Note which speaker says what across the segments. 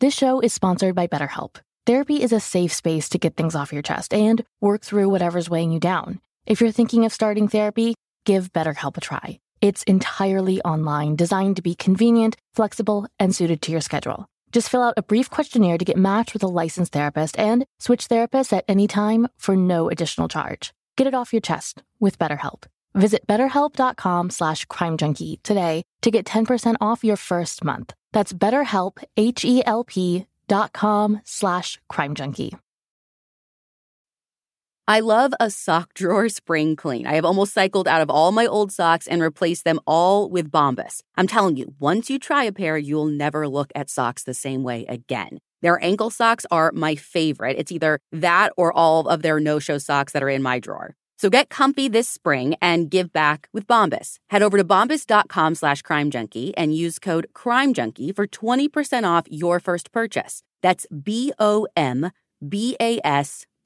Speaker 1: This show is sponsored by BetterHelp. Therapy is a safe space to get things off your chest and work through whatever's weighing you down. If you're thinking of starting therapy, give BetterHelp a try. It's entirely online, designed to be convenient, flexible, and suited to your schedule. Just fill out a brief questionnaire to get matched with a licensed therapist and switch therapists at any time for no additional charge. Get it off your chest with BetterHelp. Visit betterhelp.com slash crimejunkie today to get 10% off your first month. That's betterhelp, H-E-L-P dot com slash crimejunkie.
Speaker 2: I love a sock drawer spring clean. I have almost cycled out of all my old socks and replaced them all with Bombas. I'm telling you, once you try a pair, you'll never look at socks the same way again. Their ankle socks are my favorite. It's either that or all of their no-show socks that are in my drawer. So get comfy this spring and give back with Bombas. Head over to bombas.com slash crime junkie and use code crime junkie for 20% off your first purchase. That's B-O-M-B-A-S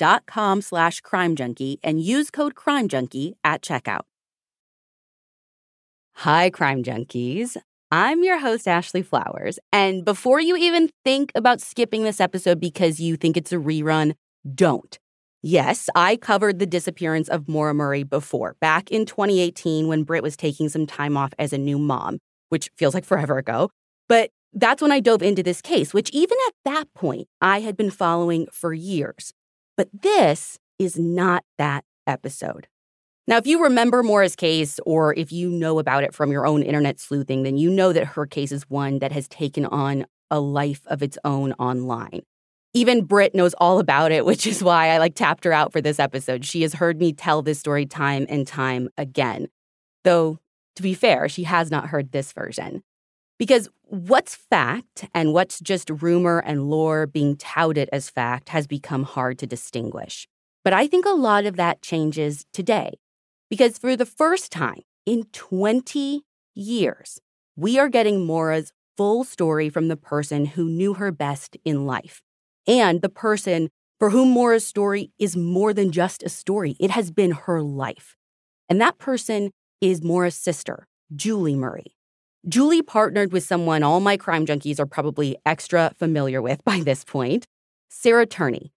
Speaker 2: dot com slash crime junkie and use code crime junkie at checkout. Hi, crime junkies. I'm your host, Ashley Flowers. And before you even think about skipping this episode because you think it's a rerun, don't. Yes, I covered the disappearance of Maura Murray before, back in 2018 when Brit was taking some time off as a new mom, which feels like forever ago. But that's when I dove into this case, which even at that point, I had been following for years. But this is not that episode. Now, if you remember Maura's case, or if you know about it from your own internet sleuthing, then you know that her case is one that has taken on a life of its own online. Even Brit knows all about it, which is why I like tapped her out for this episode. She has heard me tell this story time and time again. Though, to be fair, she has not heard this version. Because what's fact and what's just rumor and lore being touted as fact has become hard to distinguish. But I think a lot of that changes today. Because for the first time in 20 years, we are getting Maura's full story from the person who knew her best in life and the person for whom Maura's story is more than just a story. It has been her life. And that person is Maura's sister, Julie Murray. Julie partnered with someone all my crime junkies are probably extra familiar with by this point Sarah Turney.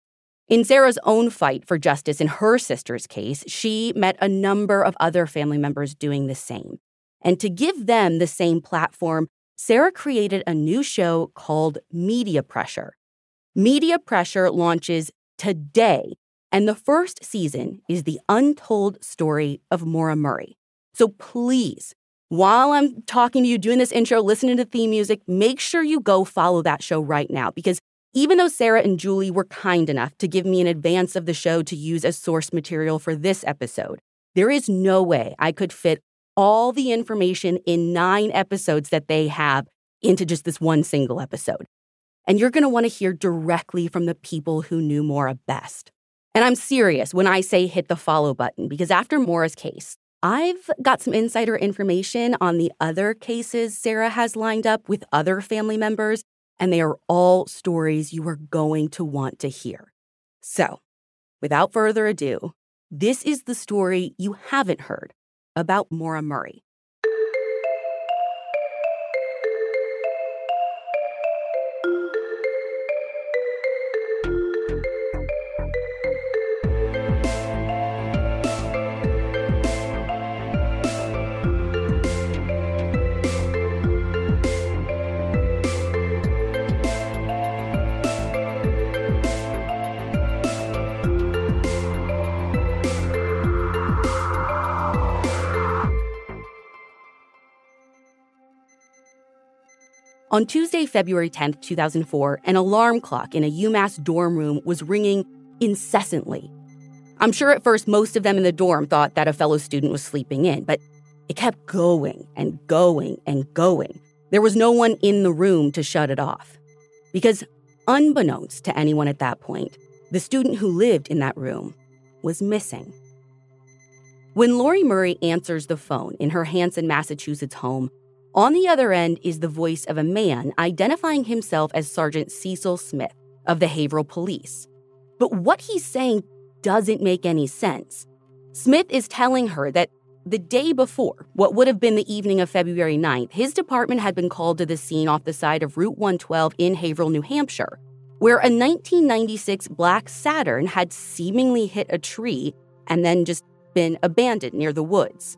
Speaker 2: In Sarah's own fight for justice in her sister's case, she met a number of other family members doing the same. And to give them the same platform, Sarah created a new show called Media Pressure Media Pressure launches today, and the first season is the untold story of Maura Murray. So please, while I'm talking to you, doing this intro, listening to theme music, make sure you go follow that show right now because even though Sarah and Julie were kind enough to give me an advance of the show to use as source material for this episode, there is no way I could fit all the information in nine episodes that they have into just this one single episode. And you're going to want to hear directly from the people who knew Maura best. And I'm serious when I say hit the follow button because after Maura's case, I've got some insider information on the other cases Sarah has lined up with other family members, and they are all stories you are going to want to hear. So, without further ado, this is the story you haven't heard about Maura Murray. On Tuesday, February 10, 2004, an alarm clock in a UMass dorm room was ringing incessantly. I'm sure at first most of them in the dorm thought that a fellow student was sleeping in, but it kept going and going and going. There was no one in the room to shut it off. Because, unbeknownst to anyone at that point, the student who lived in that room was missing. When Lori Murray answers the phone in her Hanson, Massachusetts home, on the other end is the voice of a man identifying himself as Sergeant Cecil Smith of the Haverhill Police. But what he's saying doesn't make any sense. Smith is telling her that the day before, what would have been the evening of February 9th, his department had been called to the scene off the side of Route 112 in Haverhill, New Hampshire, where a 1996 black Saturn had seemingly hit a tree and then just been abandoned near the woods.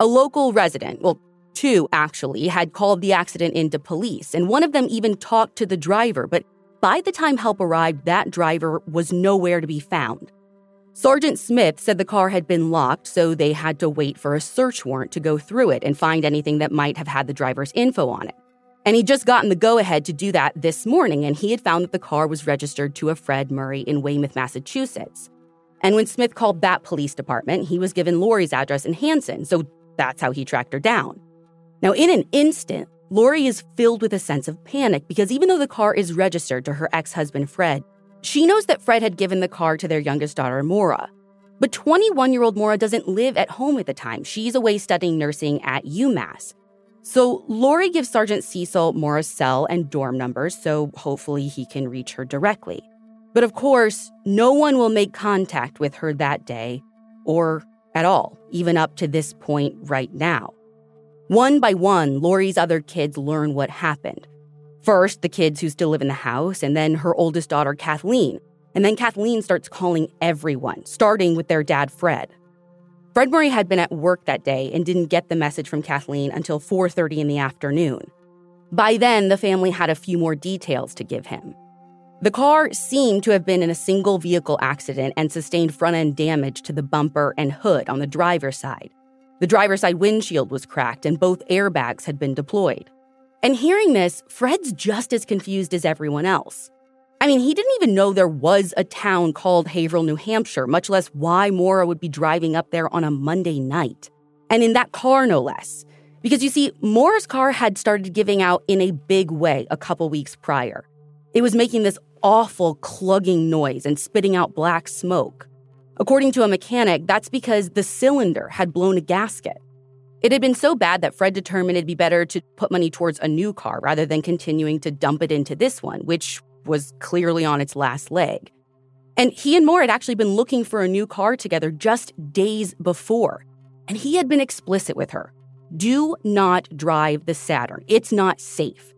Speaker 2: A local resident, well, two actually, had called the accident into police, and one of them even talked to the driver, but by the time help arrived, that driver was nowhere to be found. Sergeant Smith said the car had been locked, so they had to wait for a search warrant to go through it and find anything that might have had the driver's info on it. And he'd just gotten the go ahead to do that this morning, and he had found that the car was registered to a Fred Murray in Weymouth, Massachusetts. And when Smith called that police department, he was given Lori's address in Hanson, so that's how he tracked her down. Now, in an instant, Lori is filled with a sense of panic because even though the car is registered to her ex husband, Fred, she knows that Fred had given the car to their youngest daughter, Maura. But 21 year old Maura doesn't live at home at the time. She's away studying nursing at UMass. So Lori gives Sergeant Cecil Maura's cell and dorm numbers so hopefully he can reach her directly. But of course, no one will make contact with her that day or at all, even up to this point right now. One by one, Lori's other kids learn what happened. First, the kids who still live in the house, and then her oldest daughter, Kathleen. And then Kathleen starts calling everyone, starting with their dad, Fred. Fred Murray had been at work that day and didn't get the message from Kathleen until 4:30 in the afternoon. By then, the family had a few more details to give him. The car seemed to have been in a single vehicle accident and sustained front end damage to the bumper and hood on the driver's side. The driver's side windshield was cracked and both airbags had been deployed. And hearing this, Fred's just as confused as everyone else. I mean, he didn't even know there was a town called Haverhill, New Hampshire, much less why Maura would be driving up there on a Monday night. And in that car, no less. Because you see, Maura's car had started giving out in a big way a couple weeks prior. It was making this awful clugging noise and spitting out black smoke. According to a mechanic, that's because the cylinder had blown a gasket. It had been so bad that Fred determined it'd be better to put money towards a new car rather than continuing to dump it into this one, which was clearly on its last leg. And he and Maura had actually been looking for a new car together just days before. And he had been explicit with her do not drive the Saturn, it's not safe.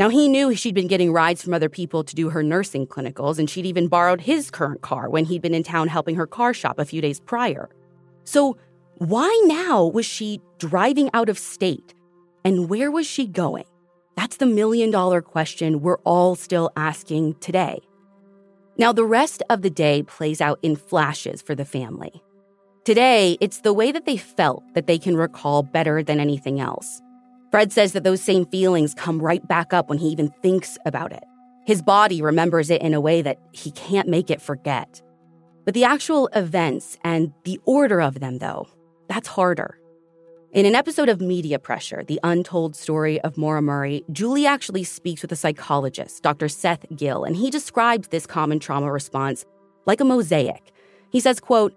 Speaker 2: Now, he knew she'd been getting rides from other people to do her nursing clinicals, and she'd even borrowed his current car when he'd been in town helping her car shop a few days prior. So, why now was she driving out of state? And where was she going? That's the million dollar question we're all still asking today. Now, the rest of the day plays out in flashes for the family. Today, it's the way that they felt that they can recall better than anything else. Fred says that those same feelings come right back up when he even thinks about it. His body remembers it in a way that he can't make it forget. But the actual events and the order of them, though, that's harder. In an episode of Media Pressure, the untold story of Maura Murray, Julie actually speaks with a psychologist, Dr. Seth Gill, and he describes this common trauma response like a mosaic. He says, quote,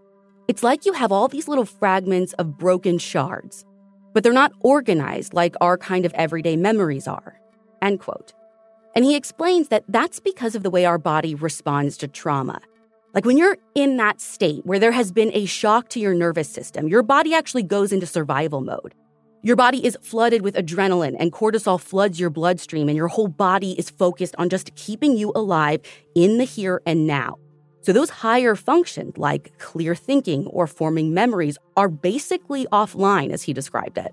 Speaker 2: It's like you have all these little fragments of broken shards, but they're not organized like our kind of everyday memories are. End quote. And he explains that that's because of the way our body responds to trauma. Like when you're in that state where there has been a shock to your nervous system, your body actually goes into survival mode. Your body is flooded with adrenaline and cortisol floods your bloodstream, and your whole body is focused on just keeping you alive in the here and now. So, those higher functions like clear thinking or forming memories are basically offline, as he described it.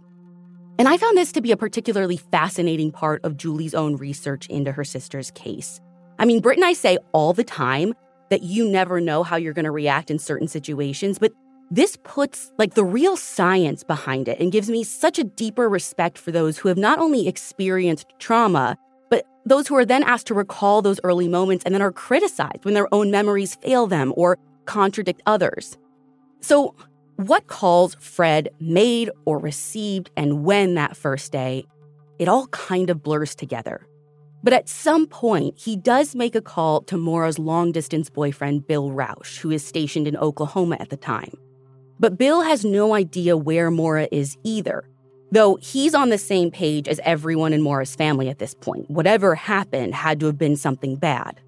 Speaker 2: And I found this to be a particularly fascinating part of Julie's own research into her sister's case. I mean, Brit and I say all the time that you never know how you're going to react in certain situations, but this puts like the real science behind it and gives me such a deeper respect for those who have not only experienced trauma, but those who are then asked to recall those early moments and then are criticized when their own memories fail them or contradict others. So, what calls Fred made or received and when that first day, it all kind of blurs together. But at some point, he does make a call to Maura's long distance boyfriend, Bill Rausch, who is stationed in Oklahoma at the time. But Bill has no idea where Maura is either, though he's on the same page as everyone in Maura's family at this point. Whatever happened had to have been something bad.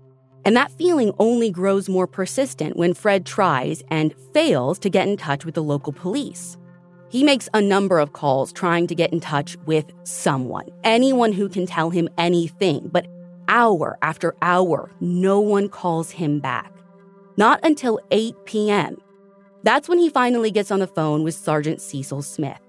Speaker 2: And that feeling only grows more persistent when Fred tries and fails to get in touch with the local police. He makes a number of calls trying to get in touch with someone, anyone who can tell him anything, but hour after hour, no one calls him back. Not until 8 p.m. That's when he finally gets on the phone with Sergeant Cecil Smith.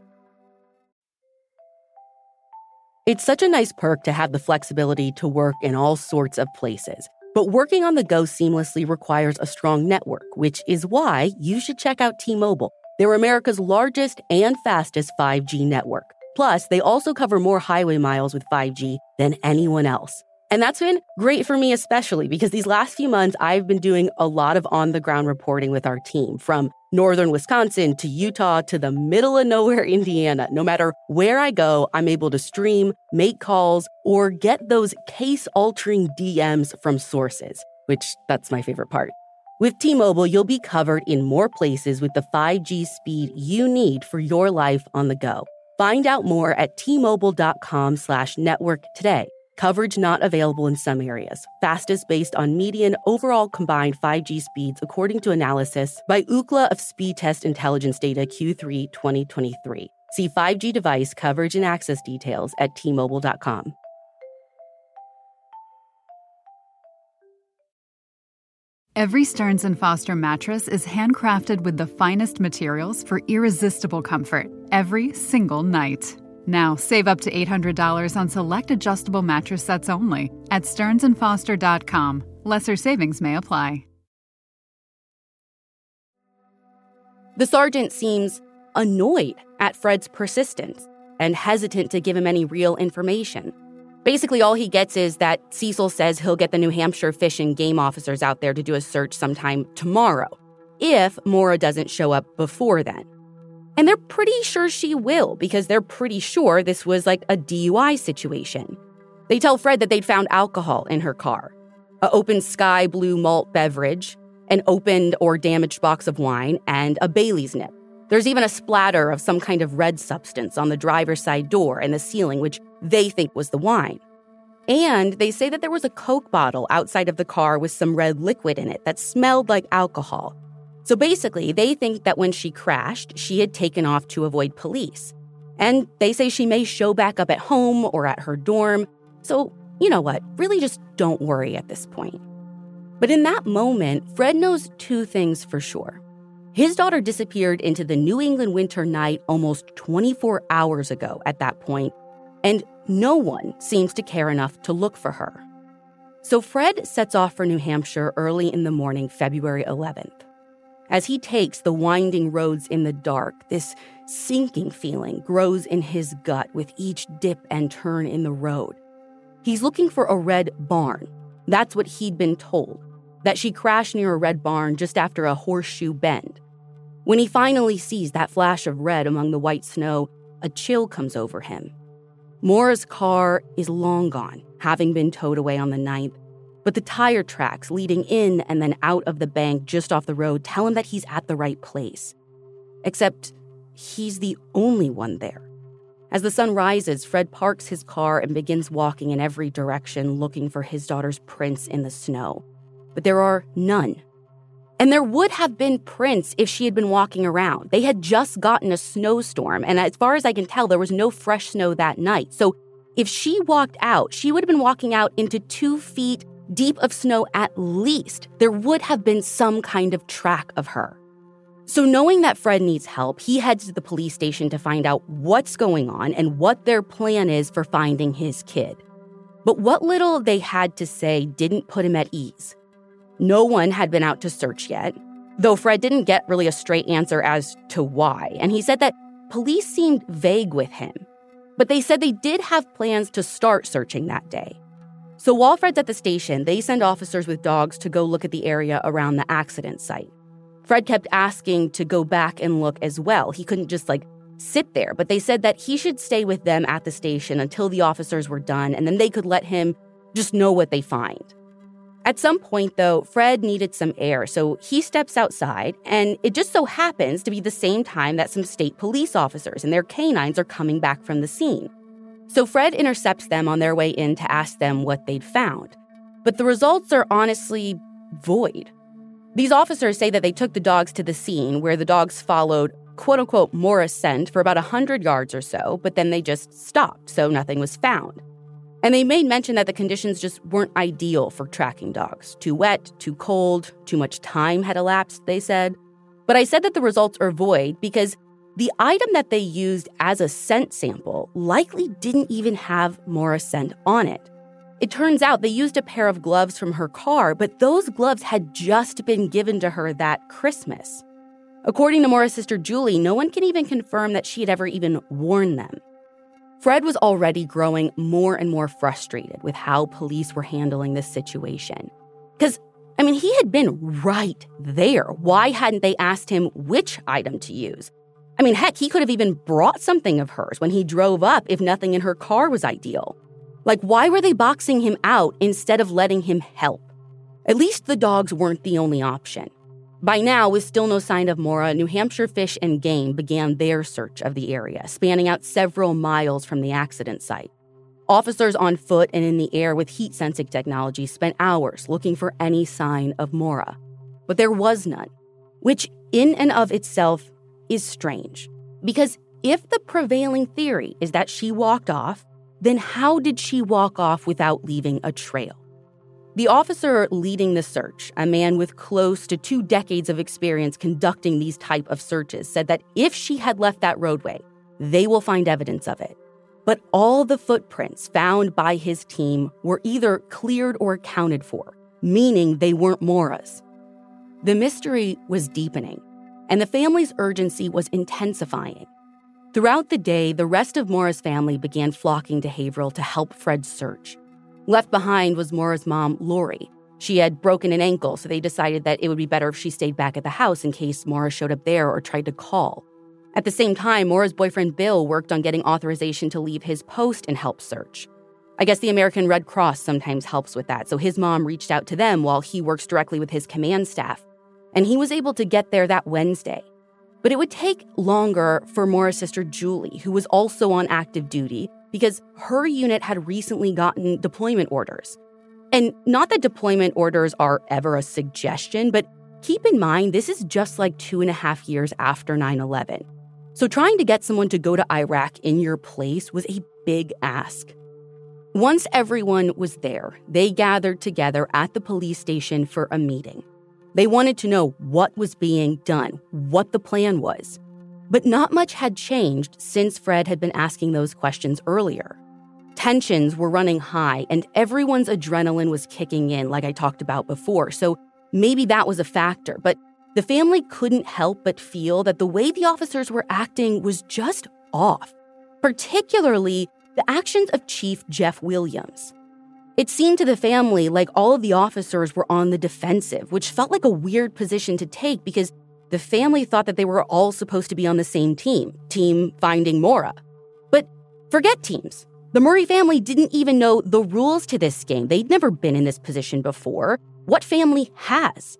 Speaker 2: It's such a nice perk to have the flexibility to work in all sorts of places. But working on the go seamlessly requires a strong network, which is why you should check out T Mobile. They're America's largest and fastest 5G network. Plus, they also cover more highway miles with 5G than anyone else. And that's been great for me, especially because these last few months, I've been doing a lot of on the ground reporting with our team from northern Wisconsin to Utah to the middle of nowhere, Indiana. No matter where I go, I'm able to stream, make calls, or get those case altering DMs from sources, which that's my favorite part. With T-Mobile, you'll be covered in more places with the 5G speed you need for your life on the go. Find out more at T-Mobile.com slash network today. Coverage not available in some areas. Fastest based on median overall combined 5G speeds, according to analysis by Ookla of Speed Test Intelligence Data Q3 2023. See 5G device coverage and access details at tmobile.com.
Speaker 3: Every Stearns and Foster mattress is handcrafted with the finest materials for irresistible comfort every single night. Now, save up to $800 on select adjustable mattress sets only at stearnsandfoster.com. Lesser savings may apply.
Speaker 2: The sergeant seems annoyed at Fred's persistence and hesitant to give him any real information. Basically, all he gets is that Cecil says he'll get the New Hampshire Fish and Game officers out there to do a search sometime tomorrow, if Maura doesn't show up before then. And they're pretty sure she will because they're pretty sure this was like a DUI situation. They tell Fred that they'd found alcohol in her car, a open sky blue malt beverage, an opened or damaged box of wine, and a Bailey's nip. There's even a splatter of some kind of red substance on the driver's side door and the ceiling, which they think was the wine. And they say that there was a Coke bottle outside of the car with some red liquid in it that smelled like alcohol. So basically, they think that when she crashed, she had taken off to avoid police. And they say she may show back up at home or at her dorm. So, you know what? Really just don't worry at this point. But in that moment, Fred knows two things for sure. His daughter disappeared into the New England winter night almost 24 hours ago at that point, and no one seems to care enough to look for her. So Fred sets off for New Hampshire early in the morning, February 11th. As he takes the winding roads in the dark, this sinking feeling grows in his gut with each dip and turn in the road. He's looking for a red barn. That's what he'd been told, that she crashed near a red barn just after a horseshoe bend. When he finally sees that flash of red among the white snow, a chill comes over him. Maura's car is long gone, having been towed away on the 9th, but the tire tracks leading in and then out of the bank just off the road tell him that he's at the right place. Except he's the only one there. As the sun rises, Fred parks his car and begins walking in every direction looking for his daughter's prints in the snow. But there are none. And there would have been prints if she had been walking around. They had just gotten a snowstorm, and as far as I can tell, there was no fresh snow that night. So if she walked out, she would have been walking out into two feet deep of snow at least, there would have been some kind of track of her. So, knowing that Fred needs help, he heads to the police station to find out what's going on and what their plan is for finding his kid. But what little they had to say didn't put him at ease. No one had been out to search yet, though Fred didn't get really a straight answer as to why, and he said that police seemed vague with him. But they said they did have plans to start searching that day. So while Fred's at the station, they send officers with dogs to go look at the area around the accident site. Fred kept asking to go back and look as well. He couldn't just like sit there, but they said that he should stay with them at the station until the officers were done and then they could let him just know what they find. At some point, though, Fred needed some air, so he steps outside, and it just so happens to be the same time that some state police officers and their canines are coming back from the scene. So Fred intercepts them on their way in to ask them what they'd found. But the results are honestly void. These officers say that they took the dogs to the scene where the dogs followed quote unquote Maura's scent for about 100 yards or so, but then they just stopped, so nothing was found. And they made mention that the conditions just weren't ideal for tracking dogs too wet, too cold, too much time had elapsed, they said. But I said that the results are void because the item that they used as a scent sample likely didn't even have Maura scent on it. It turns out they used a pair of gloves from her car, but those gloves had just been given to her that Christmas. According to Maura's sister Julie, no one can even confirm that she had ever even worn them. Fred was already growing more and more frustrated with how police were handling this situation. Because, I mean, he had been right there. Why hadn't they asked him which item to use? I mean, heck, he could have even brought something of hers when he drove up if nothing in her car was ideal. Like, why were they boxing him out instead of letting him help? At least the dogs weren't the only option. By now, with still no sign of Maura, New Hampshire Fish and Game began their search of the area, spanning out several miles from the accident site. Officers on foot and in the air with heat sensing technology spent hours looking for any sign of Maura. But there was none, which in and of itself is strange. Because if the prevailing theory is that she walked off, then how did she walk off without leaving a trail? The officer leading the search, a man with close to two decades of experience conducting these type of searches, said that if she had left that roadway, they will find evidence of it. But all the footprints found by his team were either cleared or accounted for, meaning they weren't Maura's. The mystery was deepening, and the family's urgency was intensifying. Throughout the day, the rest of Maura's family began flocking to Haverhill to help Fred search. Left behind was Maura's mom, Lori. She had broken an ankle, so they decided that it would be better if she stayed back at the house in case Maura showed up there or tried to call. At the same time, Maura's boyfriend Bill worked on getting authorization to leave his post and help search. I guess the American Red Cross sometimes helps with that, so his mom reached out to them while he works directly with his command staff. And he was able to get there that Wednesday. But it would take longer for Maura's sister Julie, who was also on active duty, because her unit had recently gotten deployment orders. And not that deployment orders are ever a suggestion, but keep in mind this is just like two and a half years after 9 11. So trying to get someone to go to Iraq in your place was a big ask. Once everyone was there, they gathered together at the police station for a meeting. They wanted to know what was being done, what the plan was. But not much had changed since Fred had been asking those questions earlier. Tensions were running high, and everyone's adrenaline was kicking in, like I talked about before. So maybe that was a factor. But the family couldn't help but feel that the way the officers were acting was just off, particularly the actions of Chief Jeff Williams. It seemed to the family like all of the officers were on the defensive, which felt like a weird position to take because the family thought that they were all supposed to be on the same team, team finding Maura. But forget teams. The Murray family didn't even know the rules to this game. They'd never been in this position before. What family has?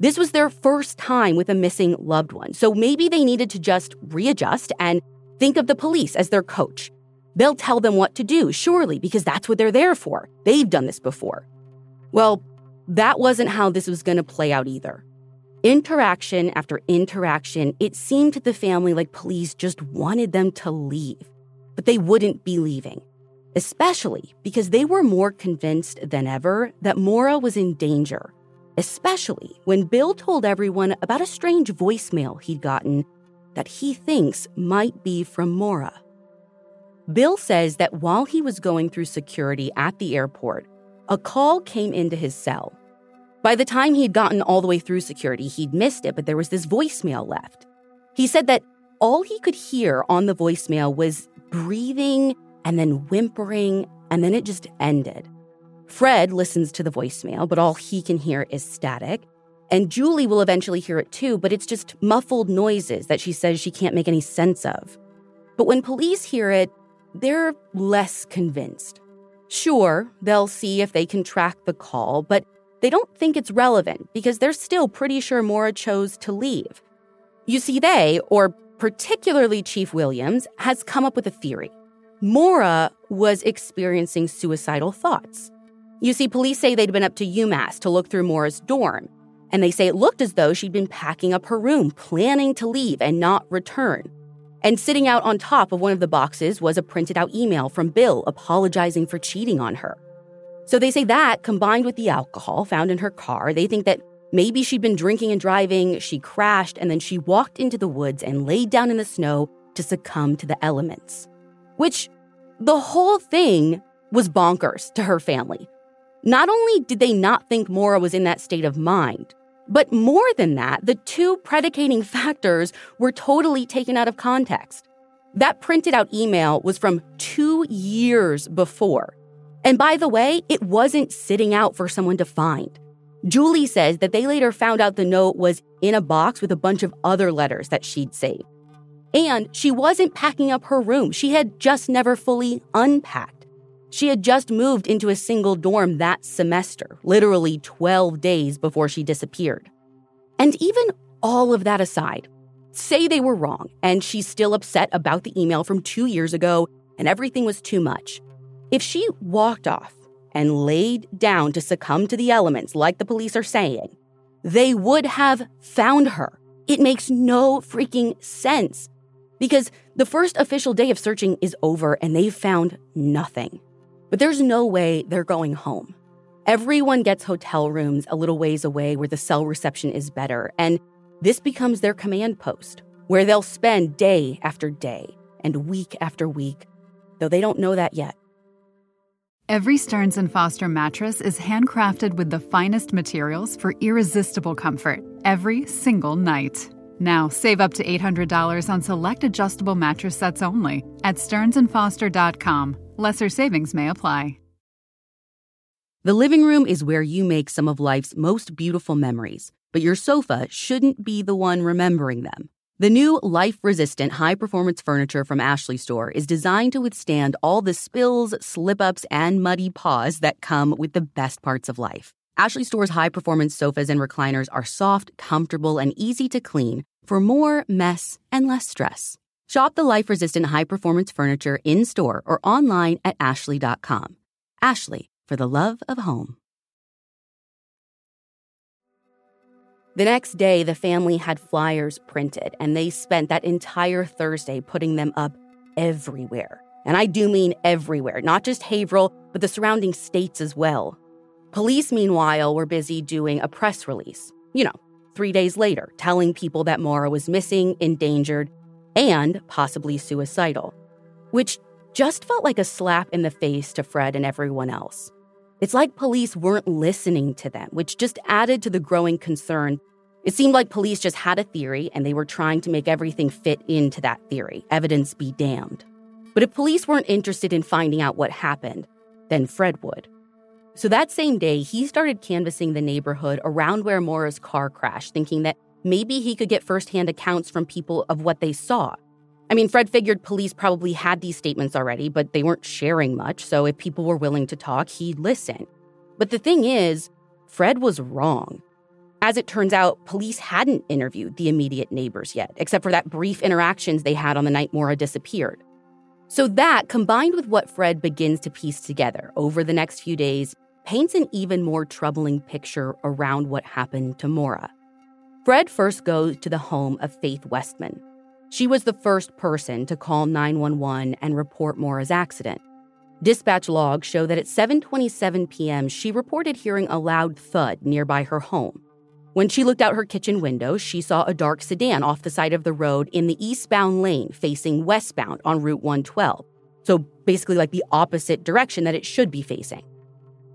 Speaker 2: This was their first time with a missing loved one, so maybe they needed to just readjust and think of the police as their coach. They'll tell them what to do, surely, because that's what they're there for. They've done this before. Well, that wasn't how this was going to play out either. Interaction after interaction, it seemed to the family like police just wanted them to leave, but they wouldn't be leaving, especially because they were more convinced than ever that Maura was in danger, especially when Bill told everyone about a strange voicemail he'd gotten that he thinks might be from Maura. Bill says that while he was going through security at the airport, a call came into his cell by the time he'd gotten all the way through security, he'd missed it, but there was this voicemail left. He said that all he could hear on the voicemail was breathing and then whimpering, and then it just ended. Fred listens to the voicemail, but all he can hear is static. And Julie will eventually hear it too, but it's just muffled noises that she says she can't make any sense of. But when police hear it, they're less convinced. Sure, they'll see if they can track the call, but they don't think it's relevant because they're still pretty sure Maura chose to leave. You see, they, or particularly Chief Williams, has come up with a theory. Maura was experiencing suicidal thoughts. You see, police say they'd been up to UMass to look through Maura's dorm, And they say it looked as though she'd been packing up her room, planning to leave and not return. And sitting out on top of one of the boxes was a printed out email from Bill apologizing for cheating on her. So they say that, combined with the alcohol found in her car, they think that maybe she'd been drinking and driving, she crashed, and then she walked into the woods and laid down in the snow to succumb to the elements. Which the whole thing was bonkers to her family. Not only did they not think Maura was in that state of mind, but more than that, the two predicating factors were totally taken out of context. That printed out email was from two years before. And by the way, it wasn't sitting out for someone to find. Julie says that they later found out the note was in a box with a bunch of other letters that she'd saved. And she wasn't packing up her room, she had just never fully unpacked. She had just moved into a single dorm that semester, literally 12 days before she disappeared. And even all of that aside, say they were wrong and she's still upset about the email from two years ago and everything was too much. If she walked off and laid down to succumb to the elements, like the police are saying, they would have found her. It makes no freaking sense because the first official day of searching is over and they've found nothing. But there's no way they're going home. Everyone gets hotel rooms a little ways away where the cell reception is better, and this becomes their command post, where they'll spend day after day and week after week, though they don't know that yet.
Speaker 3: Every Stearns and Foster mattress is handcrafted with the finest materials for irresistible comfort every single night. Now, save up to $800 on select adjustable mattress sets only at stearnsandfoster.com. Lesser savings may apply.
Speaker 2: The living room is where you make some of life's most beautiful memories, but your sofa shouldn't be the one remembering them. The new life resistant high performance furniture from Ashley Store is designed to withstand all the spills, slip ups, and muddy paws that come with the best parts of life. Ashley Store's high performance sofas and recliners are soft, comfortable, and easy to clean for more mess and less stress. Shop the life resistant high performance furniture in store or online at Ashley.com. Ashley, for the love of home. The next day, the family had flyers printed, and they spent that entire Thursday putting them up everywhere. And I do mean everywhere, not just Haverhill, but the surrounding states as well. Police, meanwhile, were busy doing a press release, you know, three days later, telling people that Maura was missing, endangered, and possibly suicidal, which just felt like a slap in the face to Fred and everyone else. It's like police weren't listening to them, which just added to the growing concern. It seemed like police just had a theory and they were trying to make everything fit into that theory, evidence be damned. But if police weren't interested in finding out what happened, then Fred would. So that same day, he started canvassing the neighborhood around where Maura's car crashed, thinking that maybe he could get firsthand accounts from people of what they saw. I mean, Fred figured police probably had these statements already, but they weren't sharing much, so if people were willing to talk, he'd listen. But the thing is, Fred was wrong. As it turns out, police hadn't interviewed the immediate neighbors yet, except for that brief interactions they had on the night Maura disappeared. So, that combined with what Fred begins to piece together over the next few days paints an even more troubling picture around what happened to Maura. Fred first goes to the home of Faith Westman. She was the first person to call 911 and report Maura's accident. Dispatch logs show that at 7:27 p.m. she reported hearing a loud thud nearby her home. When she looked out her kitchen window, she saw a dark sedan off the side of the road in the eastbound lane facing westbound on Route 112. So basically like the opposite direction that it should be facing.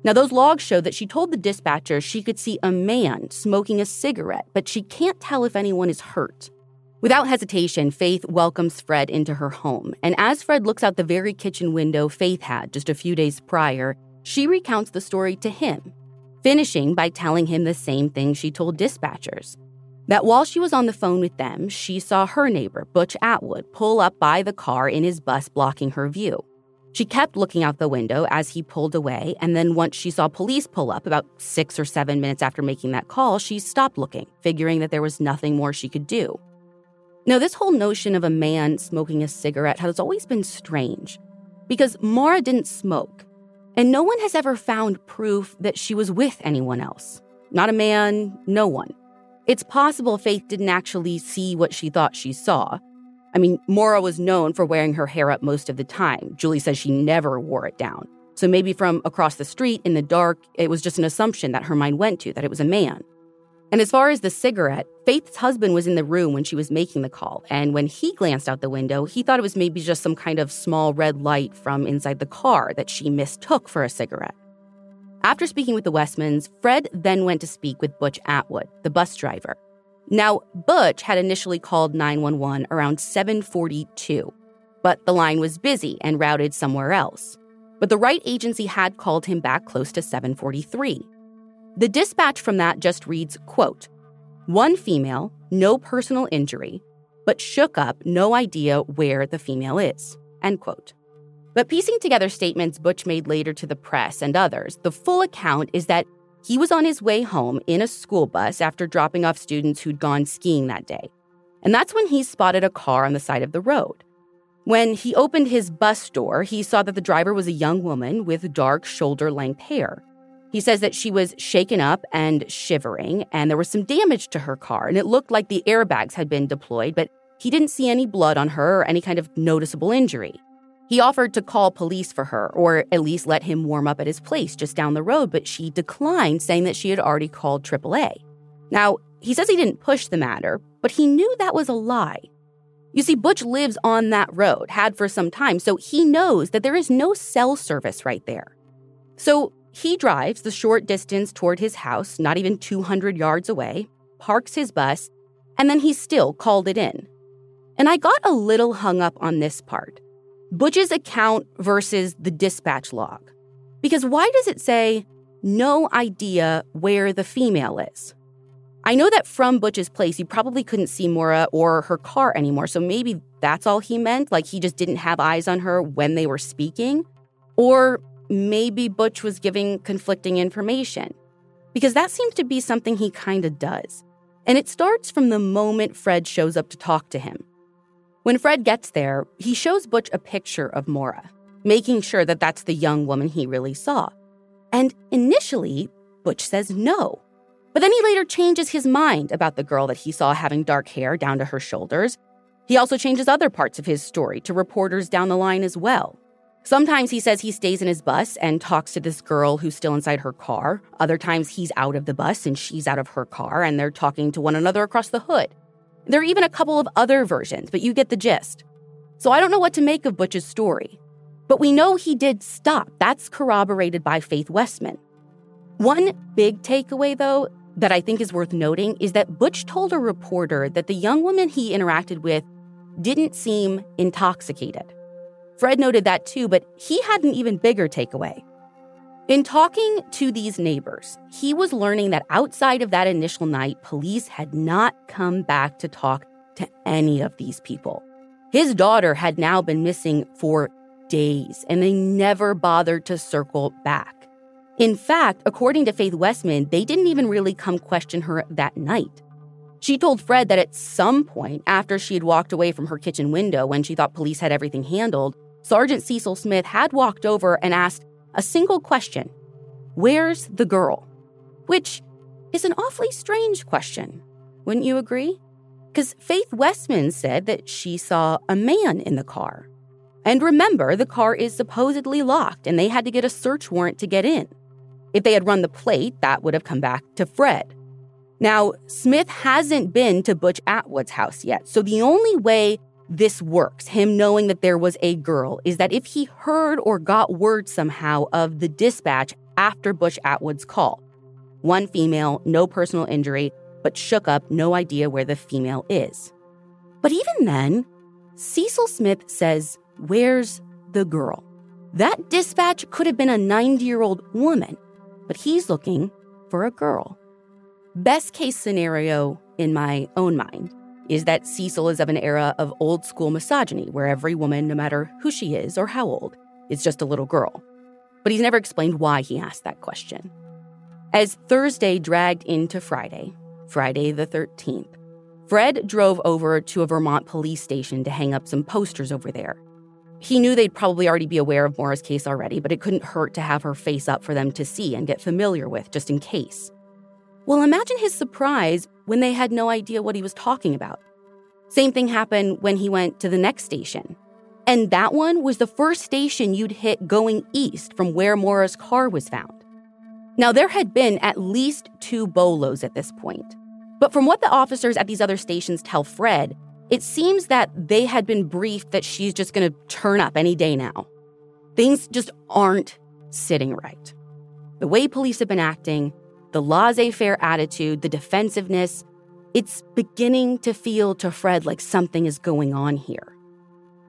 Speaker 2: Now, those logs show that she told the dispatcher she could see a man smoking a cigarette, but she can't tell if anyone is hurt. Without hesitation, Faith welcomes Fred into her home. And as Fred looks out the very kitchen window Faith had just a few days prior, she recounts the story to him, finishing by telling him the same thing she told dispatchers that while she was on the phone with them, she saw her neighbor, Butch Atwood, pull up by the car in his bus, blocking her view. She kept looking out the window as he pulled away, and then once she saw police pull up about six or seven minutes after making that call, she stopped looking, figuring that there was nothing more she could do. Now, this whole notion of a man smoking a cigarette has always been strange because Maura didn't smoke, and no one has ever found proof that she was with anyone else. not a man, no one. It's possible Faith didn't actually see what she thought she saw. I mean, Maura was known for wearing her hair up most of the time. Julie says she never wore it down. So maybe from across the street in the dark, it was just an assumption that her mind went to, that it was a man. And as far as the cigarette, Faith's husband was in the room when she was making the call. And when he glanced out the window, he thought it was maybe just some kind of small red light from inside the car that she mistook for a cigarette. After speaking with the Westmans, Fred then went to speak with Butch Atwood, the bus driver. Now, Butch had initially called 911 around 742, but the line was busy and routed somewhere else. But the right agency had called him back close to 743. The dispatch from that just reads, quote, one female, no personal injury, but shook up, no idea where the female is, end quote. But piecing together statements Butch made later to the press and others, the full account is that he was on his way home in a school bus after dropping off students who'd gone skiing that day. And that's when he spotted a car on the side of the road. When he opened his bus door, he saw that the driver was a young woman with dark shoulder length hair. He says that she was shaken up and shivering, and there was some damage to her car, and it looked like the airbags had been deployed, but he didn't see any blood on her or any kind of noticeable injury. He offered to call police for her, or at least let him warm up at his place just down the road, but she declined, saying that she had already called AAA. Now, he says he didn't push the matter, but he knew that was a lie. You see, Butch lives on that road, had for some time, so he knows that there is no cell service right there. So he drives the short distance toward his house, not even 200 yards away, parks his bus, and then he still called it in. And I got a little hung up on this part. Butch's account versus the dispatch log. Because why does it say no idea where the female is? I know that from Butch's place, you probably couldn't see Maura or her car anymore, so maybe that's all he meant. Like he just didn't have eyes on her when they were speaking. Or maybe Butch was giving conflicting information. Because that seems to be something he kind of does. And it starts from the moment Fred shows up to talk to him. When Fred gets there, he shows Butch a picture of Maura, making sure that that's the young woman he really saw. And initially, Butch says no. But then he later changes his mind about the girl that he saw having dark hair down to her shoulders. He also changes other parts of his story to reporters down the line as well. Sometimes he says he stays in his bus and talks to this girl who's still inside her car. Other times he's out of the bus and she's out of her car and they're talking to one another across the hood. There are even a couple of other versions, but you get the gist. So I don't know what to make of Butch's story. But we know he did stop. That's corroborated by Faith Westman. One big takeaway, though, that I think is worth noting is that Butch told a reporter that the young woman he interacted with didn't seem intoxicated. Fred noted that too, but he had an even bigger takeaway. In talking to these neighbors, he was learning that outside of that initial night, police had not come back to talk to any of these people. His daughter had now been missing for days, and they never bothered to circle back. In fact, according to Faith Westman, they didn't even really come question her that night. She told Fred that at some point after she had walked away from her kitchen window when she thought police had everything handled, Sergeant Cecil Smith had walked over and asked, a single question Where's the girl? Which is an awfully strange question, wouldn't you agree? Because Faith Westman said that she saw a man in the car. And remember, the car is supposedly locked and they had to get a search warrant to get in. If they had run the plate, that would have come back to Fred. Now, Smith hasn't been to Butch Atwood's house yet, so the only way this works, him knowing that there was a girl, is that if he heard or got word somehow of the dispatch after Butch Atwood's call, one female, no personal injury, but shook up, no idea where the female is. But even then, Cecil Smith says, Where's the girl? That dispatch could have been a 90 year old woman, but he's looking for a girl. Best case scenario in my own mind is that Cecil is of an era of old school misogyny where every woman, no matter who she is or how old, is just a little girl. But he's never explained why he asked that question. As Thursday dragged into Friday, Friday the 13th, Fred drove over to a Vermont police station to hang up some posters over there. He knew they'd probably already be aware of Maura's case already, but it couldn't hurt to have her face up for them to see and get familiar with just in case. Well, imagine his surprise when they had no idea what he was talking about. Same thing happened when he went to the next station. And that one was the first station you'd hit going east from where Maura's car was found. Now, there had been at least two bolos at this point. But from what the officers at these other stations tell Fred, it seems that they had been briefed that she's just going to turn up any day now. Things just aren't sitting right. The way police have been acting, the laissez faire attitude, the defensiveness, it's beginning to feel to Fred like something is going on here.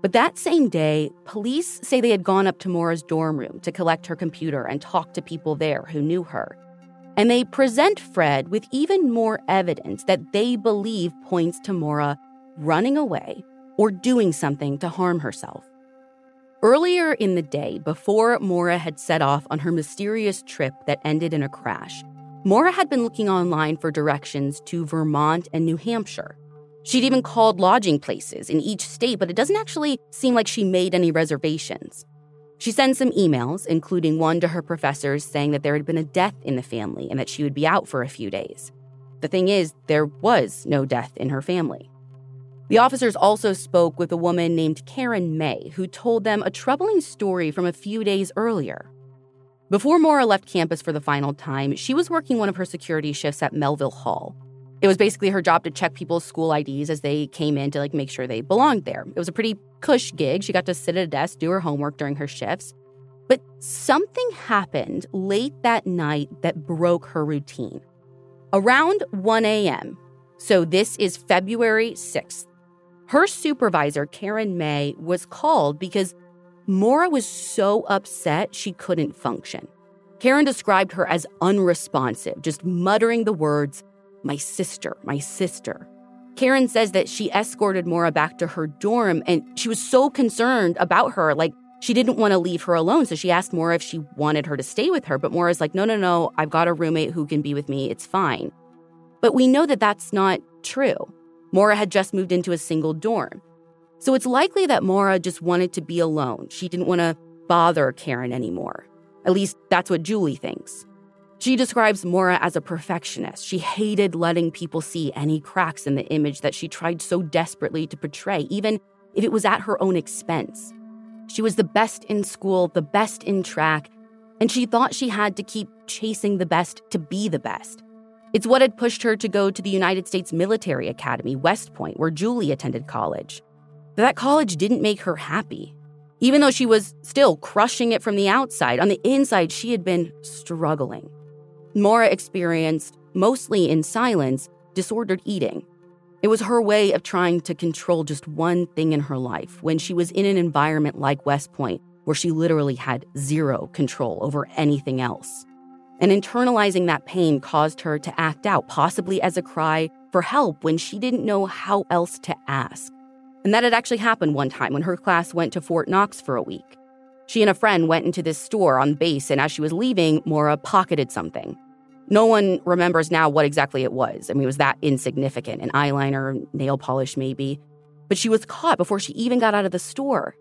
Speaker 2: But that same day, police say they had gone up to Maura's dorm room to collect her computer and talk to people there who knew her. And they present Fred with even more evidence that they believe points to Maura running away or doing something to harm herself. Earlier in the day, before Maura had set off on her mysterious trip that ended in a crash, Maura had been looking online for directions to Vermont and New Hampshire. She'd even called lodging places in each state, but it doesn't actually seem like she made any reservations. She sent some emails, including one to her professors saying that there had been a death in the family and that she would be out for a few days. The thing is, there was no death in her family. The officers also spoke with a woman named Karen May, who told them a troubling story from a few days earlier. Before Maura left campus for the final time, she was working one of her security shifts at Melville Hall, it was basically her job to check people's school IDs as they came in to like make sure they belonged there. It was a pretty cush gig. She got to sit at a desk, do her homework during her shifts. But something happened late that night that broke her routine. Around 1 a.m., so this is February 6th, her supervisor, Karen May, was called because Maura was so upset she couldn't function. Karen described her as unresponsive, just muttering the words, my sister, my sister. Karen says that she escorted Maura back to her dorm and she was so concerned about her. Like, she didn't want to leave her alone. So she asked Maura if she wanted her to stay with her. But Maura's like, no, no, no, I've got a roommate who can be with me. It's fine. But we know that that's not true. Maura had just moved into a single dorm. So it's likely that Maura just wanted to be alone. She didn't want to bother Karen anymore. At least that's what Julie thinks. She describes Maura as a perfectionist. She hated letting people see any cracks in the image that she tried so desperately to portray, even if it was at her own expense. She was the best in school, the best in track, and she thought she had to keep chasing the best to be the best. It's what had pushed her to go to the United States Military Academy, West Point, where Julie attended college. But that college didn't make her happy. Even though she was still crushing it from the outside, on the inside, she had been struggling. Maura experienced, mostly in silence, disordered eating. It was her way of trying to control just one thing in her life when she was in an environment like West Point, where she literally had zero control over anything else. And internalizing that pain caused her to act out, possibly as a cry for help when she didn't know how else to ask. And that had actually happened one time when her class went to Fort Knox for a week. She and a friend went into this store on base, and as she was leaving, Maura pocketed something. No one remembers now what exactly it was. I mean, it was that insignificant an eyeliner, nail polish, maybe. But she was caught before she even got out of the store.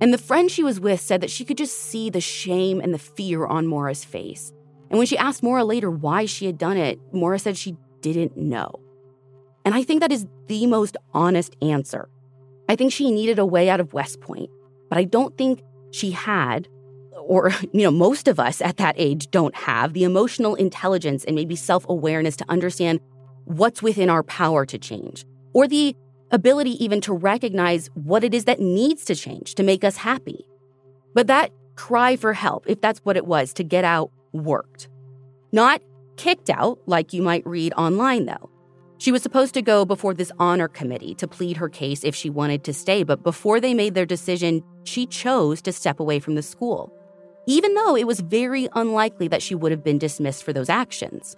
Speaker 2: And the friend she was with said that she could just see the shame and the fear on Maura's face. And when she asked Maura later why she had done it, Maura said she didn't know. And I think that is the most honest answer. I think she needed a way out of West Point, but I don't think she had, or you know, most of us at that age don't have the emotional intelligence and maybe self-awareness to understand what's within our power to change, or the ability even to recognize what it is that needs to change to make us happy. But that cry for help, if that's what it was, to get out, worked. Not kicked out, like you might read online, though. She was supposed to go before this honor committee to plead her case if she wanted to stay, but before they made their decision, she chose to step away from the school, even though it was very unlikely that she would have been dismissed for those actions.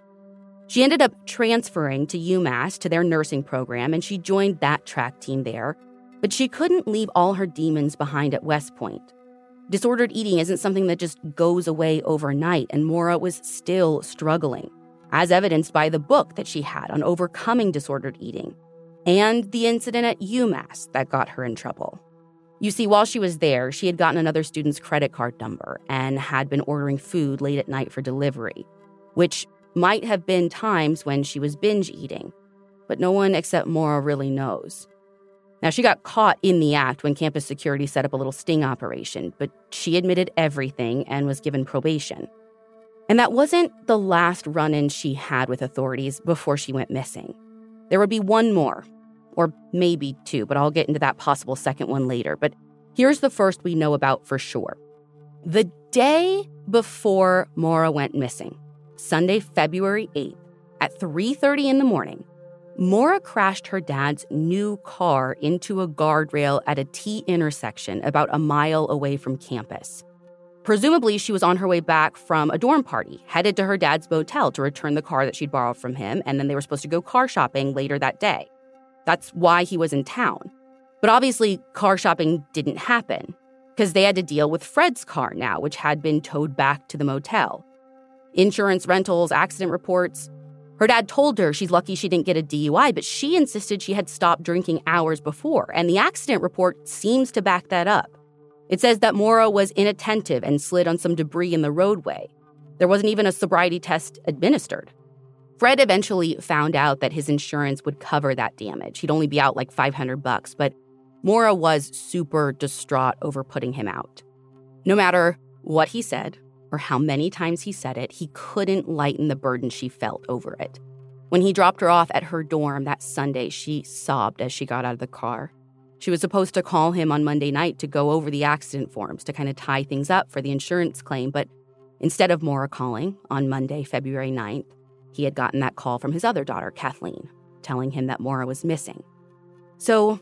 Speaker 2: She ended up transferring to UMass to their nursing program, and she joined that track team there, but she couldn't leave all her demons behind at West Point. Disordered eating isn't something that just goes away overnight, and Maura was still struggling as evidenced by the book that she had on overcoming disordered eating and the incident at UMass that got her in trouble. You see, while she was there, she had gotten another student's credit card number and had been ordering food late at night for delivery, which might have been times when she was binge eating, but no one except Maura really knows. Now, she got caught in the act when campus security set up a little sting operation, but she admitted everything and was given probation. And that wasn't the last run in she had with authorities before she went missing. There would be one more, or maybe two, but I'll get into that possible second one later. But here's the first we know about for sure. The day before Maura went missing, Sunday, February 8th, at 3:30 in the morning, Maura crashed her dad's new car into a guardrail at a T intersection about a mile away from campus. Presumably, she was on her way back from a dorm party, headed to her dad's motel to return the car that she'd borrowed from him, and then they were supposed to go car shopping later that day. That's why he was in town. But obviously, car shopping didn't happen because they had to deal with Fred's car now, which had been towed back to the motel. Insurance, rentals, accident reports, her dad told her she's lucky she didn't get a DUI, but she insisted she had stopped drinking hours before, and the accident report seems to back that up. It says that Maura was inattentive and slid on some debris in the roadway. There wasn't even a sobriety test administered. Fred eventually found out that his insurance would cover that damage. He'd only be out like 500 bucks, but Maura was super distraught over putting him out. No matter what he said, or how many times he said it, he couldn't lighten the burden she felt over it. When he dropped her off at her dorm that Sunday, she sobbed as she got out of the car. She was supposed to call him on Monday night to go over the accident forms to kind of tie things up for the insurance claim, but instead of Maura calling on Monday, February 9th, he had gotten that call from his other daughter, Kathleen, telling him that Maura was missing. So,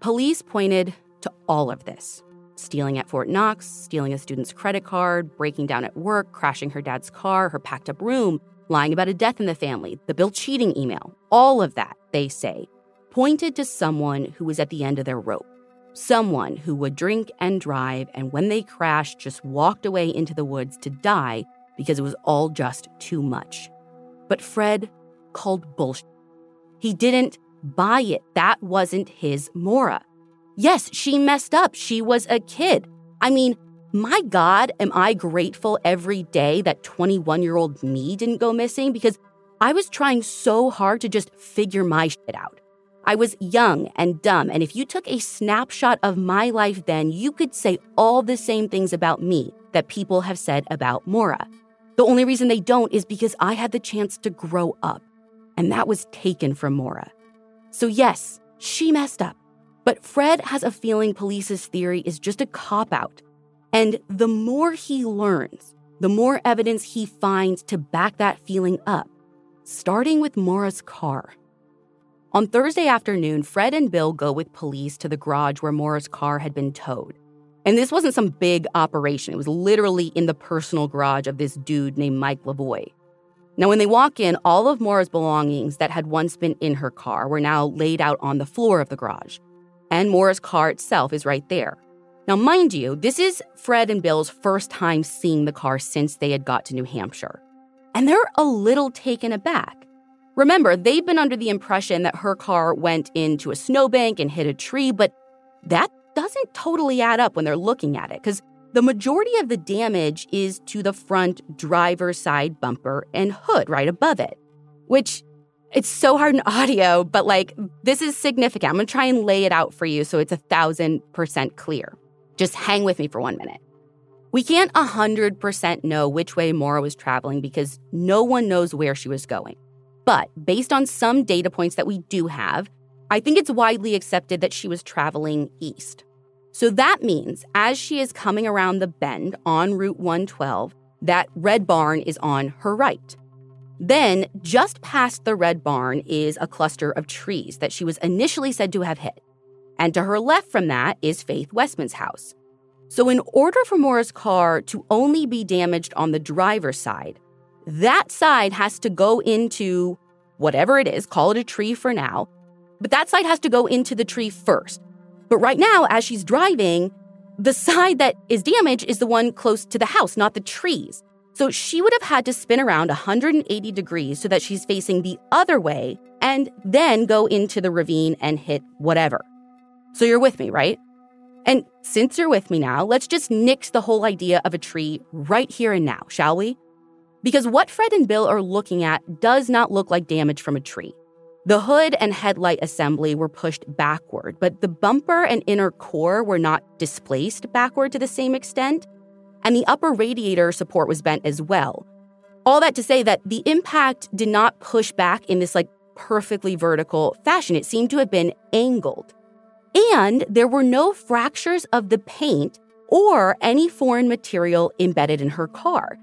Speaker 2: police pointed to all of this stealing at Fort Knox, stealing a student's credit card, breaking down at work, crashing her dad's car, her packed up room, lying about a death in the family, the Bill cheating email. All of that, they say, pointed to someone who was at the end of their rope. Someone who would drink and drive, and when they crashed, just walked away into the woods to die because it was all just too much. But Fred called bullshit. He didn't buy it. That wasn't his Maura. Yes, she messed up. She was a kid. I mean, my God, am I grateful every day that 21 year old me didn't go missing because I was trying so hard to just figure my shit out. I was young and dumb, and if you took a snapshot of my life then, you could say all the same things about me that people have said about Maura. The only reason they don't is because I had the chance to grow up, and that was taken from Maura. So, yes, she messed up. But Fred has a feeling police's theory is just a cop out. And the more he learns, the more evidence he finds to back that feeling up, starting with Maura's car. On Thursday afternoon, Fred and Bill go with police to the garage where Maura's car had been towed. And this wasn't some big operation, it was literally in the personal garage of this dude named Mike Lavoie. Now, when they walk in, all of Maura's belongings that had once been in her car were now laid out on the floor of the garage and Maura's car itself is right there. Now, mind you, this is Fred and Bill's first time seeing the car since they had got to New Hampshire. And they're a little taken aback. Remember, they've been under the impression that her car went into a snowbank and hit a tree, but that doesn't totally add up when they're looking at it, because the majority of the damage is to the front driver's side bumper and hood right above it, which it's so hard in audio, but like this is significant. I'm gonna try and lay it out for you so it's a thousand percent clear. Just hang with me for one minute. We can't 100% know which way Maura was traveling because no one knows where she was going. But based on some data points that we do have, I think it's widely accepted that she was traveling east. So that means as she is coming around the bend on Route 112, that red barn is on her right. Then, just past the red barn is a cluster of trees that she was initially said to have hit. And to her left from that is Faith Westman's house. So, in order for Maura's car to only be damaged on the driver's side, that side has to go into whatever it is, call it a tree for now, but that side has to go into the tree first. But right now, as she's driving, the side that is damaged is the one close to the house, not the trees. So she would have had to spin around 180 degrees so that she's facing the other way and then go into the ravine and hit whatever. So you're with me, right? And since you're with me now, let's just nix the whole idea of a tree right here and now, shall we? Because what Fred and Bill are looking at does not look like damage from a tree. The hood and headlight assembly were pushed backward, but the bumper and inner core were not displaced backward to the same extent, and the upper radiator support was bent as well. All that to say that the impact did not push back in this like perfectly vertical fashion. It seemed to have been angled. And there were no fractures of the paint or any foreign material embedded in her car.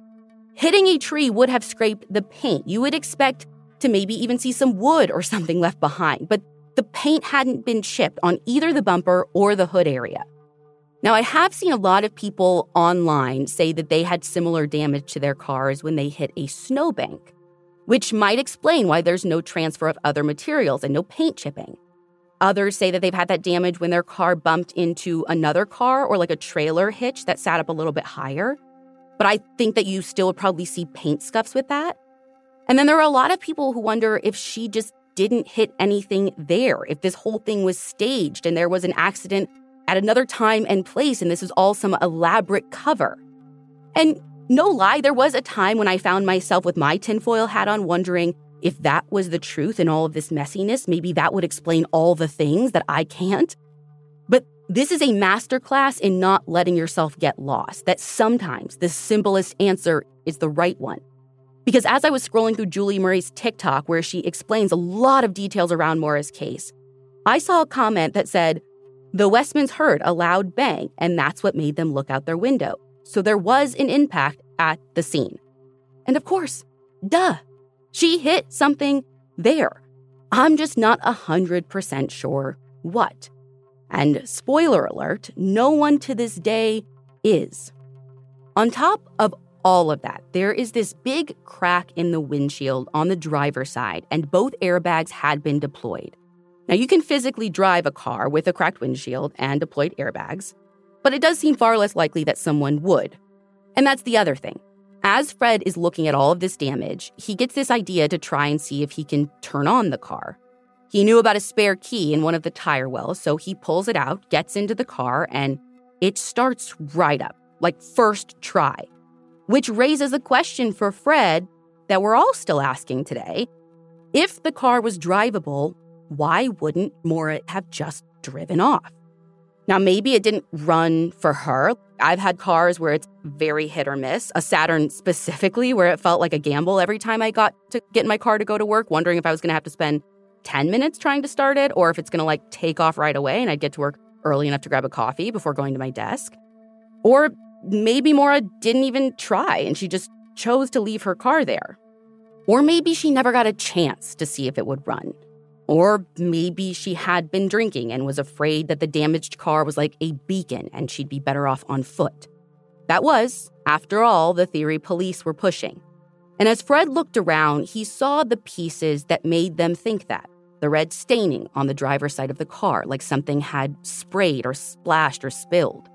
Speaker 2: Hitting a tree would have scraped the paint. You would expect to maybe even see some wood or something left behind, but the paint hadn't been chipped on either the bumper or the hood area. Now, I have seen a lot of people online say that they had similar damage to their cars when they hit a snowbank, which might explain why there's no transfer of other materials and no paint chipping. Others say that they've had that damage when their car bumped into another car or like a trailer hitch that sat up a little bit higher. But I think that you still would probably see paint scuffs with that. And then there are a lot of people who wonder if she just didn't hit anything there, if this whole thing was staged and there was an accident at another time and place and this was all some elaborate cover. And no lie, there was a time when I found myself with my tinfoil hat on wondering if that was the truth in all of this messiness, maybe that would explain all the things that I can't. This is a masterclass in not letting yourself get lost, that sometimes the simplest answer is the right one. Because as I was scrolling through Julie Murray's TikTok, where she explains a lot of details around Maura's case, I saw a comment that said, The Westmans heard a loud bang, and that's what made them look out their window. So there was an impact at the scene. And of course, duh, she hit something there. I'm just not 100% sure what. And spoiler alert, no one to this day is. On top of all of that, there is this big crack in the windshield on the driver's side, and both airbags had been deployed. Now, you can physically drive a car with a cracked windshield and deployed airbags, but it does seem far less likely that someone would. And that's the other thing. As Fred is looking at all of this damage, he gets this idea to try and see if he can turn on the car. He knew about a spare key in one of the tire wells, so he pulls it out, gets into the car, and it starts right up, like first try. Which raises a question for Fred that we're all still asking today. If the car was drivable, why wouldn't Maura have just driven off? Now, maybe it didn't run for her. I've had cars where it's very hit or miss, a Saturn specifically, where it felt like a gamble every time I got to get in my car to go to work, wondering if I was going to have to spend 10 minutes trying to start it or if it's going to like take off right away and I'd get to work early enough to grab a coffee before going to my desk. Or maybe Maura didn't even try and she just chose to leave her car there. Or maybe she never got a chance to see if it would run. Or maybe she had been drinking and was afraid that the damaged car was like a beacon and she'd be better off on foot. That was, after all, the theory police were pushing. And as Fred looked around, he saw the pieces that made them think that the red staining on the driver's side of the car, like something had sprayed or splashed or spilled.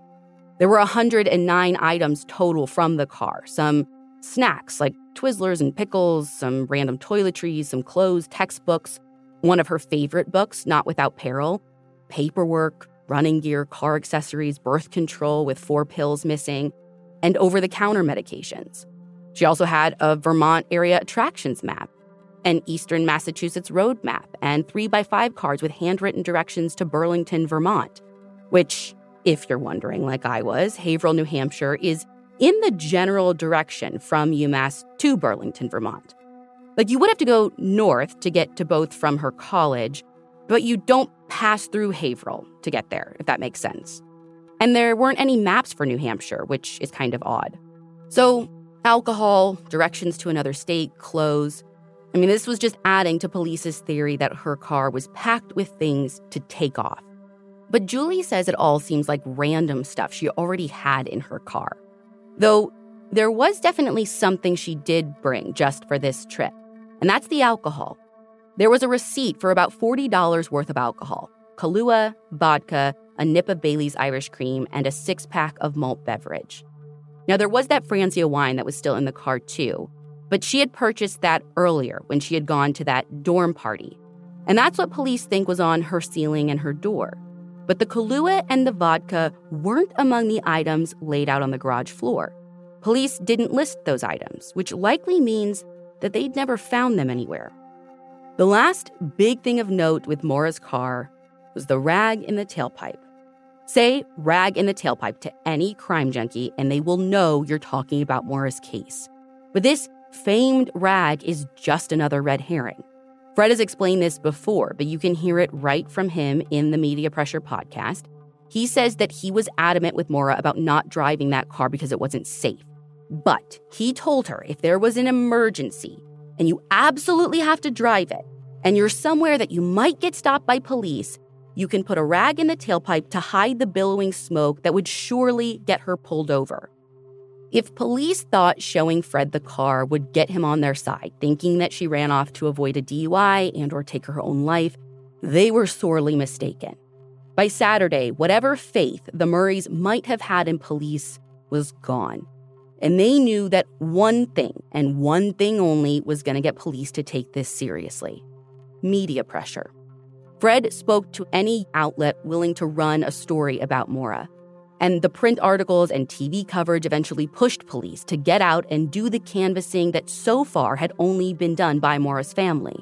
Speaker 2: There were 109 items total from the car some snacks like Twizzlers and pickles, some random toiletries, some clothes, textbooks, one of her favorite books, Not Without Peril, paperwork, running gear, car accessories, birth control with four pills missing, and over the counter medications. She also had a Vermont area attractions map, an Eastern Massachusetts road map, and 3x5 cards with handwritten directions to Burlington, Vermont, which, if you're wondering, like I was, Haverhill, New Hampshire is in the general direction from UMass to Burlington, Vermont. Like you would have to go north to get to both from her college, but you don't pass through Haverhill to get there, if that makes sense. And there weren't any maps for New Hampshire, which is kind of odd. So, alcohol, directions to another state, clothes. I mean, this was just adding to police's theory that her car was packed with things to take off. But Julie says it all seems like random stuff she already had in her car. Though there was definitely something she did bring just for this trip and that's the alcohol. There was a receipt for about $40 worth of alcohol Kahlua, vodka, a nip of Bailey's Irish cream, and a six pack of malt beverage. Now, there was that Franzia wine that was still in the car, too, but she had purchased that earlier when she had gone to that dorm party. And that's what police think was on her ceiling and her door. But the Kahlua and the vodka weren't among the items laid out on the garage floor. police didn't list those items, which likely means that they'd never found them anywhere. The last big thing of note with Maura's car was the rag in the tailpipe. Say rag in the tailpipe to any crime junkie, and they will know you're talking about Maura's case. But this famed rag is just another red herring. Fred has explained this before, but you can hear it right from him in the Media Pressure podcast. He says that he was adamant with Maura about not driving that car because it wasn't safe. But he told her if there was an emergency and you absolutely have to drive it, and you're somewhere that you might get stopped by police, you can put a rag in the tailpipe to hide the billowing smoke that would surely get her pulled over. If police thought showing Fred the car would get him on their side, thinking that she ran off to avoid a DUI and or take her own life, they were sorely mistaken. By Saturday, whatever faith the Murrays might have had in police was gone. And they knew that one thing, and one thing only, was going to get police to take this seriously media pressure. Fred spoke to any outlet willing to run a story about Maura. And the print articles and TV coverage eventually pushed police to get out and do the canvassing that so far had only been done by Maura's family.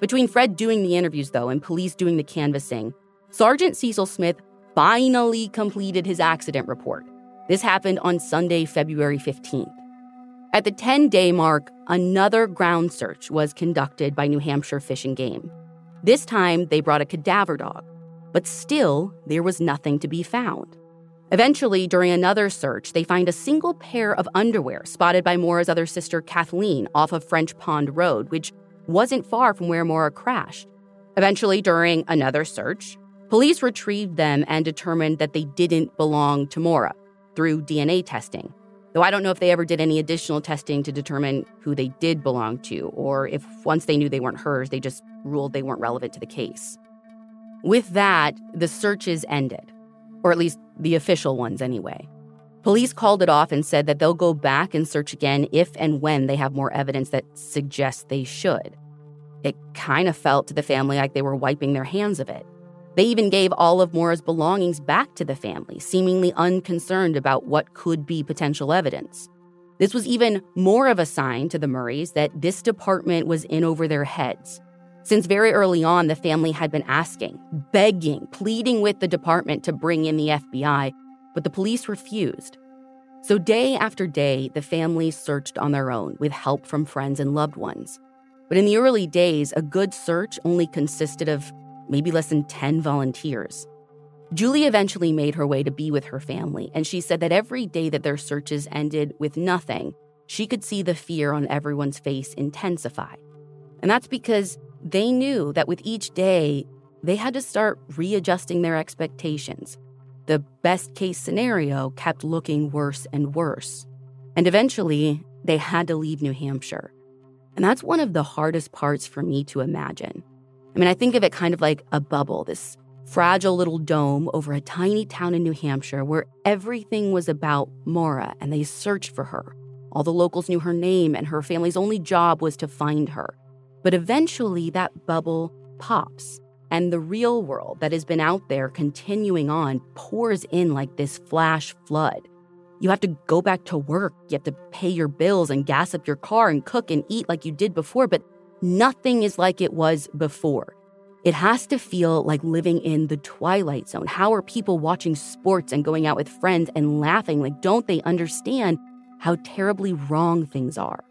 Speaker 2: Between Fred doing the interviews, though, and police doing the canvassing, Sergeant Cecil Smith finally completed his accident report. This happened on Sunday, February 15th. At the 10 day mark, another ground search was conducted by New Hampshire Fish and Game. This time, they brought a cadaver dog, but still, there was nothing to be found. Eventually, during another search, they find a single pair of underwear spotted by Maura's other sister, Kathleen, off of French Pond Road, which wasn't far from where Maura crashed. Eventually, during another search, police retrieved them and determined that they didn't belong to Maura through DNA testing. Though I don't know if they ever did any additional testing to determine who they did belong to, or if once they knew they weren't hers, they just ruled they weren't relevant to the case. With that, the searches ended or at least the official ones anyway. Police called it off and said that they'll go back and search again if and when they have more evidence that suggests they should. It kind of felt to the family like they were wiping their hands of it. They even gave all of Maura's belongings back to the family, seemingly unconcerned about what could be potential evidence. This was even more of a sign to the Murrays that this department was in over their heads. Since very early on, the family had been asking, begging, pleading with the department to bring in the FBI, but the police refused. So, day after day, the family searched on their own with help from friends and loved ones. But in the early days, a good search only consisted of maybe less than 10 volunteers. Julie eventually made her way to be with her family, and she said that every day that their searches ended with nothing, she could see the fear on everyone's face intensify. And that's because they knew that with each day, they had to start readjusting their expectations. The best case scenario kept looking worse and worse. And eventually, they had to leave New Hampshire. And that's one of the hardest parts for me to imagine. I mean, I think of it kind of like a bubble, this fragile little dome over a tiny town in New Hampshire where everything was about Maura and they searched for her. All the locals knew her name, and her family's only job was to find her. But eventually, that bubble pops, and the real world that has been out there continuing on pours in like this flash flood. You have to go back to work, you have to pay your bills and gas up your car and cook and eat like you did before, but nothing is like it was before. It has to feel like living in the twilight zone. How are people watching sports and going out with friends and laughing? Like, don't they understand how terribly wrong things are?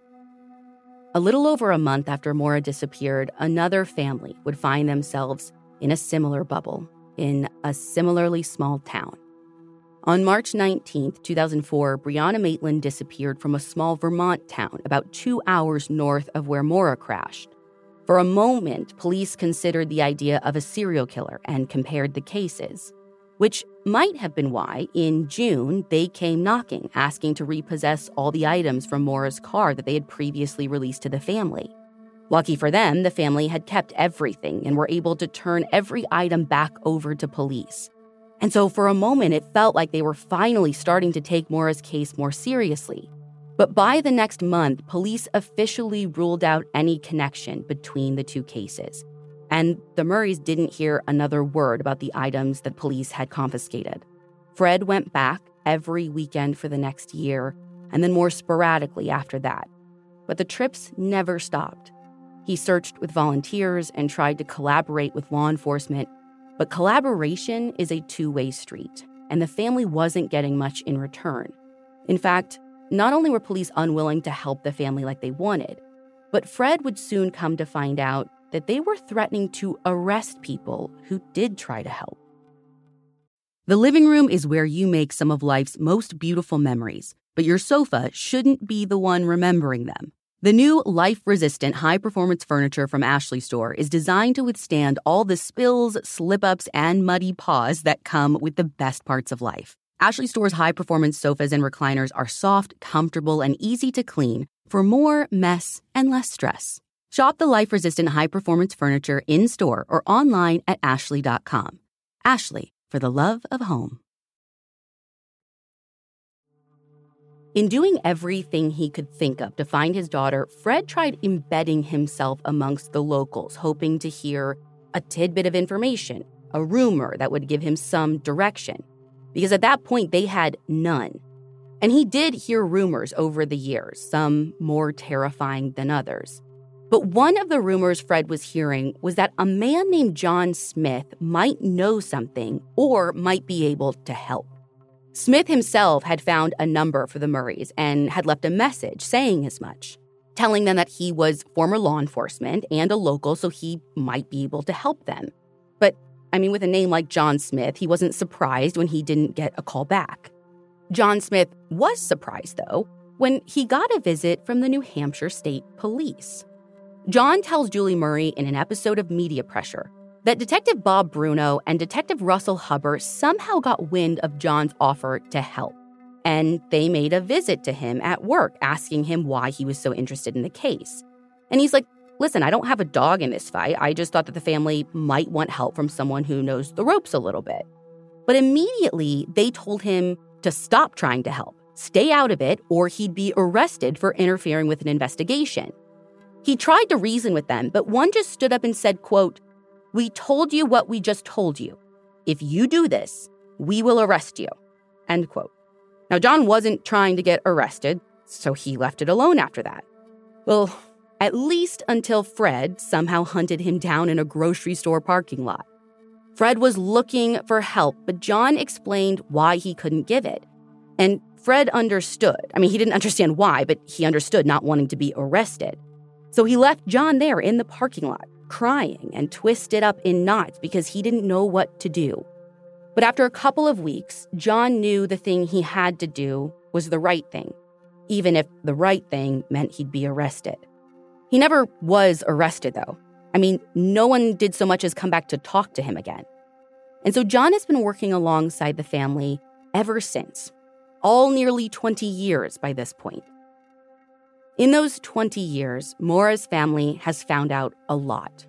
Speaker 2: A little over a month after Maura disappeared, another family would find themselves in a similar bubble in a similarly small town. On March 19, 2004, Brianna Maitland disappeared from a small Vermont town about two hours north of where Maura crashed. For a moment, police considered the idea of a serial killer and compared the cases which might have been why, in June, they came knocking, asking to repossess all the items from Maura's car that they had previously released to the family. Lucky for them, the family had kept everything and were able to turn every item back over to police. And so, for a moment, it felt like they were finally starting to take Maura's case more seriously. But by the next month, police officially ruled out any connection between the two cases and the Murrays didn't hear another word about the items that police had confiscated. Fred went back every weekend for the next year, and then more sporadically after that. But the trips never stopped. He searched with volunteers and tried to collaborate with law enforcement, but collaboration is a two way street, and the family wasn't getting much in return. In fact, not only were police unwilling to help the family like they wanted, but Fred would soon come to find out that they were threatening to arrest people who did try to help. The living room is where you make some of life's most beautiful memories, but your sofa shouldn't be the one remembering them. The new life resistant high performance furniture from Ashley Store is designed to withstand all the spills, slip ups, and muddy paws that come with the best parts of life. Ashley Store's high performance sofas and recliners are soft, comfortable, and easy to clean for more mess and less stress. Shop the life resistant high performance furniture in store or online at ashley.com. Ashley, for the love of home. In doing everything he could think of to find his daughter, Fred tried embedding himself amongst the locals, hoping to hear a tidbit of information, a rumor that would give him some direction. Because at that point, they had none. And he did hear rumors over the years, some more terrifying than others. But one of the rumors Fred was hearing was that a man named John Smith might know something or might be able to help. Smith himself had found a number for the Murrays and had left a message saying as much, telling them that he was former law enforcement and a local, so he might be able to help them. But, I mean, with a name like John Smith, he wasn't surprised when he didn't get a call back. John Smith was surprised, though, when he got a visit from the New Hampshire State Police. John tells Julie Murray in an episode of Media Pressure that Detective Bob Bruno and Detective Russell Hubbard somehow got wind of John's offer to help. And they made a visit to him at work, asking him why he was so interested in the case. And he's like, Listen, I don't have a dog in this fight. I just thought that the family might want help from someone who knows the ropes a little bit. But immediately, they told him to stop trying to help, stay out of it, or he'd be arrested for interfering with an investigation. He tried to reason with them, but one just stood up and said, quote, "We told you what we just told you. If you do this, we will arrest you." End quote. Now John wasn't trying to get arrested, so he left it alone after that. Well, at least until Fred somehow hunted him down in a grocery store parking lot. Fred was looking for help, but John explained why he couldn't give it. And Fred understood. I mean, he didn't understand why, but he understood not wanting to be arrested. So he left John there in the parking lot, crying and twisted up in knots because he didn't know what to do. But after a couple of weeks, John knew the thing he had to do was the right thing, even if the right thing meant he'd be arrested. He never was arrested, though. I mean, no one did so much as come back to talk to him again. And so John has been working alongside the family ever since, all nearly 20 years by this point. In those 20 years, Maura's family has found out a lot.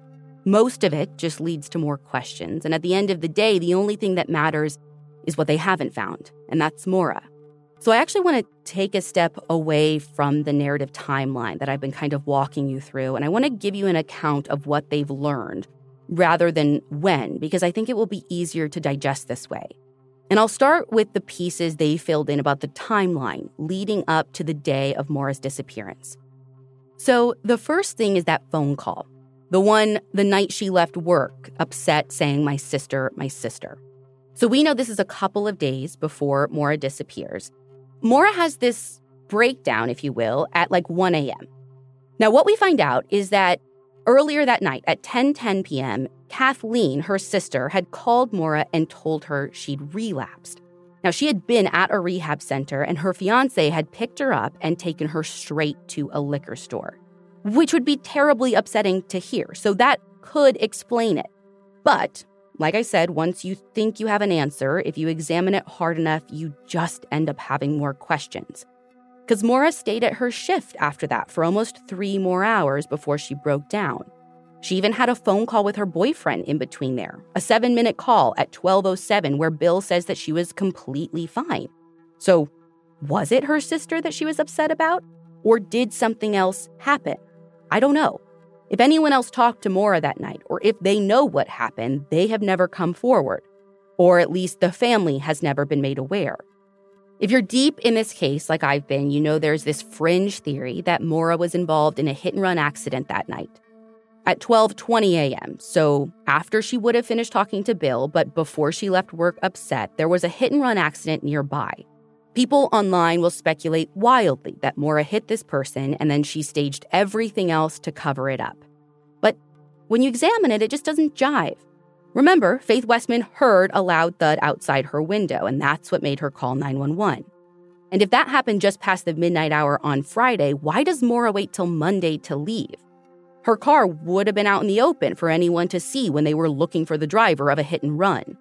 Speaker 2: Most of it just leads to more questions. And at the end of the day, the only thing that matters is what they haven't found, and that's Maura. So I actually want to take a step away from the narrative timeline that I've been kind of walking you through, and I want to give you an account of what they've learned rather than when, because I think it will be easier to digest this way. And I'll start with the pieces they filled in about the timeline leading up to the day of Maura's disappearance. So, the first thing is that phone call, the one the night she left work, upset, saying, My sister, my sister. So, we know this is a couple of days before Maura disappears. Maura has this breakdown, if you will, at like 1 a.m. Now, what we find out is that earlier that night at 10 10 p.m., Kathleen, her sister, had called Maura and told her she'd relapsed. Now, she had been at a rehab center, and her fiance had picked her up and taken her straight to a liquor store, which would be terribly upsetting to hear. So that could explain it. But, like I said, once you think you have an answer, if you examine it hard enough, you just end up having more questions. Because Maura stayed at her shift after that for almost three more hours before she broke down. She even had a phone call with her boyfriend in between there, a seven minute call at 1207 where Bill says that she was completely fine. So, was it her sister that she was upset about? Or did something else happen? I don't know. If anyone else talked to Maura that night, or if they know what happened, they have never come forward. Or at least the family has never been made aware. If you're deep in this case, like I've been, you know there's this fringe theory that Maura was involved in a hit and run accident that night. At 12:20 a.m., so after she would have finished talking to Bill, but before she left work upset, there was a hit and run accident nearby. People online will speculate wildly that Maura hit this person and then she staged everything else to cover it up. But when you examine it, it just doesn't jive. Remember, Faith Westman heard a loud thud outside her window, and that's what made her call 911. And if that happened just past the midnight hour on Friday, why does Maura wait till Monday to leave? Her car would have been out in the open for anyone to see when they were looking for the driver of a hit and run.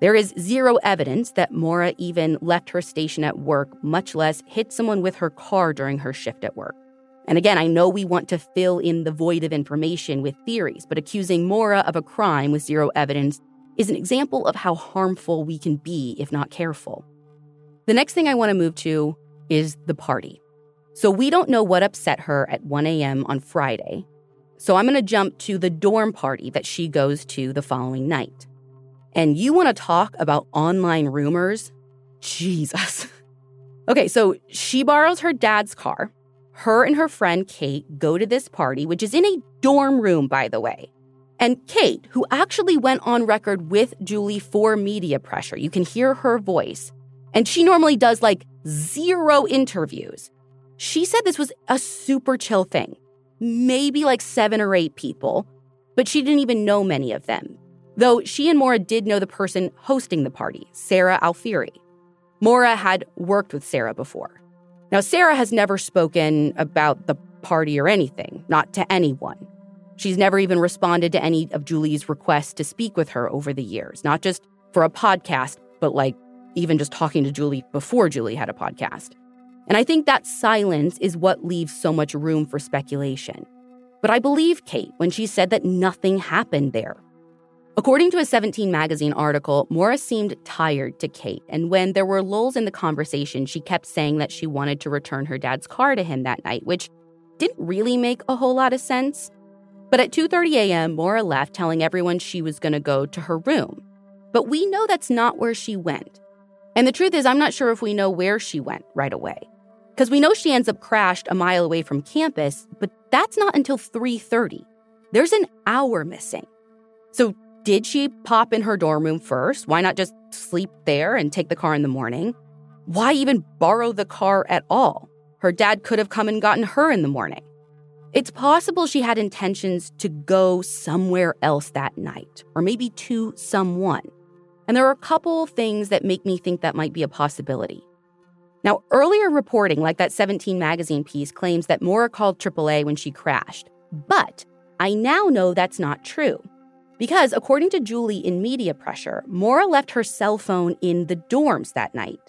Speaker 2: There is zero evidence that Maura even left her station at work, much less hit someone with her car during her shift at work. And again, I know we want to fill in the void of information with theories, but accusing Maura of a crime with zero evidence is an example of how harmful we can be if not careful. The next thing I want to move to is the party. So we don't know what upset her at 1 a.m. on Friday. So I'm going to jump to the dorm party that she goes to the following night. And you want to talk about online rumors? Jesus. okay, so she borrows her dad's car her and her friend Kate go to this party, which is in a dorm room, by the way. And Kate, who actually went on record with Julie for media pressure, you can hear her voice. And she normally does like zero interviews. She said this was a super chill thing, maybe like seven or eight people, but she didn't even know many of them. Though she and Maura did know the person hosting the party, Sarah Alfieri. Maura had worked with Sarah before. Now, Sarah has never spoken about the party or anything, not to anyone. She's never even responded to any of Julie's requests to speak with her over the years, not just for a podcast, but like even just talking to Julie before Julie had a podcast. And I think that silence is what leaves so much room for speculation. But I believe Kate when she said that nothing happened there. According to a 17 magazine article, Maura seemed tired to Kate, and when there were lulls in the conversation, she kept saying that she wanted to return her dad's car to him that night, which didn't really make a whole lot of sense. But at 2:30 a.m., Maura left telling everyone she was going to go to her room. But we know that's not where she went. And the truth is, I'm not sure if we know where she went right away. Cuz we know she ends up crashed a mile away from campus, but that's not until 3:30. There's an hour missing. So did she pop in her dorm room first? Why not just sleep there and take the car in the morning? Why even borrow the car at all? Her dad could have come and gotten her in the morning. It's possible she had intentions to go somewhere else that night, or maybe to someone. And there are a couple things that make me think that might be a possibility. Now, earlier reporting, like that 17 magazine piece, claims that Maura called AAA when she crashed. But I now know that's not true. Because according to Julie in Media Pressure, Maura left her cell phone in the dorms that night.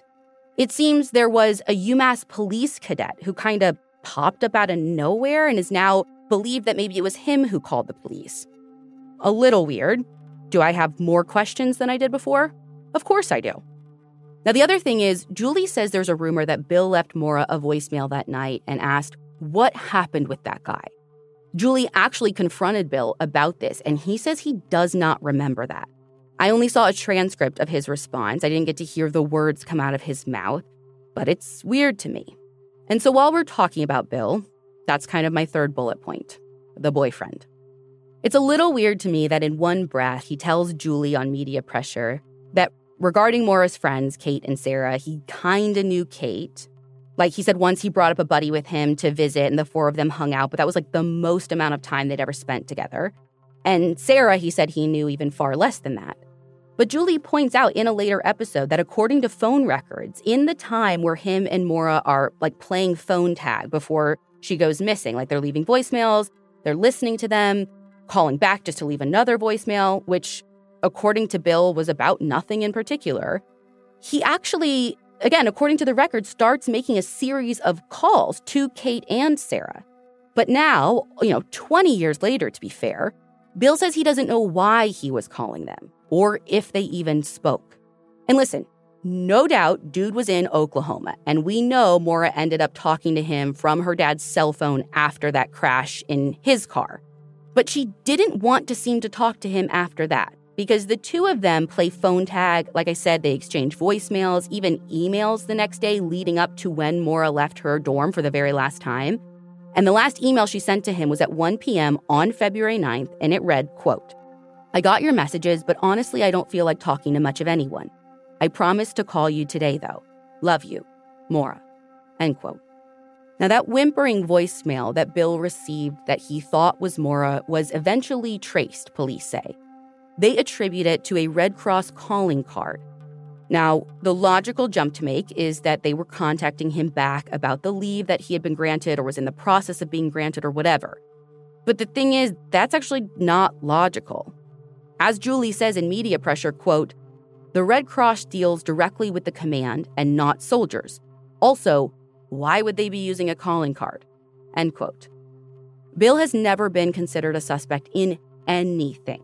Speaker 2: It seems there was a UMass police cadet who kind of popped up out of nowhere and is now believed that maybe it was him who called the police. A little weird. Do I have more questions than I did before? Of course I do. Now, the other thing is, Julie says there's a rumor that Bill left Maura a voicemail that night and asked, What happened with that guy? Julie actually confronted Bill about this, and he says he does not remember that. I only saw a transcript of his response. I didn't get to hear the words come out of his mouth, but it's weird to me. And so while we're talking about Bill, that's kind of my third bullet point the boyfriend. It's a little weird to me that in one breath, he tells Julie on media pressure that regarding Maura's friends, Kate and Sarah, he kind of knew Kate, like he said once he brought up a buddy with him to visit and the four of them hung out, but that was like the most amount of time they'd ever spent together. And Sarah, he said he knew even far less than that. But Julie points out in a later episode that according to phone records, in the time where him and Maura are like playing phone tag before she goes missing, like they're leaving voicemails, they're listening to them, calling back just to leave another voicemail, which according to Bill was about nothing in particular. He actually again, according to the record, starts making a series of calls to Kate and Sarah. But now, you know, 20 years later, to be fair, Bill says he doesn't know why he was calling them or if they even spoke. And listen, no doubt dude was in Oklahoma, and we know Maura ended up talking to him from her dad's cell phone after that crash in his car. But she didn't want to seem to talk to him after that because the two of them play phone tag. Like I said, they exchange voicemails, even emails the next day leading up to when Maura left her dorm for the very last time. And the last email she sent to him was at 1 p.m. on February 9th, and it read, quote, I got your messages, but honestly, I don't feel like talking to much of anyone. I promise to call you today, though. Love you. Maura. End quote. Now, that whimpering voicemail that Bill received that he thought was Maura was eventually traced, police say. They attribute it to a Red Cross calling card. Now, the logical jump to make is that they were contacting him back about the leave that he had been granted or was in the process of being granted or whatever. But the thing is, that's actually not logical. As Julie says in Media Pressure, quote, the Red Cross deals directly with the command and not soldiers. Also, why would they be using a calling card? End quote. Bill has never been considered a suspect in anything,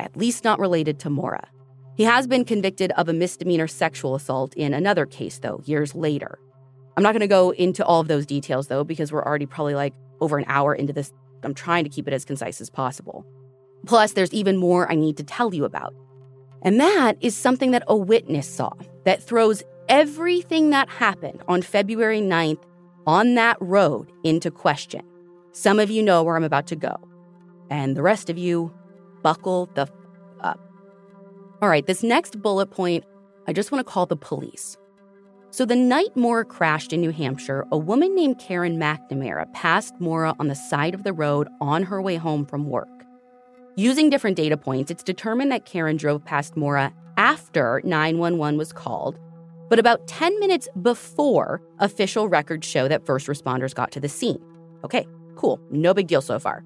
Speaker 2: at least not related to Maura. He has been convicted of a misdemeanor sexual assault in another case, though, years later. I'm not going to go into all of those details, though, because we're already probably like over an hour into this. I'm trying to keep it as concise as possible. Plus, there's even more I need to tell you about. And that is something that a witness saw that throws everything that happened on February 9th on that road into question. Some of you know where I'm about to go. And the rest of you, buckle the f- up. All right, this next bullet point, I just want to call the police. So, the night Maura crashed in New Hampshire, a woman named Karen McNamara passed Maura on the side of the road on her way home from work. Using different data points, it's determined that Karen drove past Maura after 911 was called, but about 10 minutes before official records show that first responders got to the scene. Okay, cool. No big deal so far.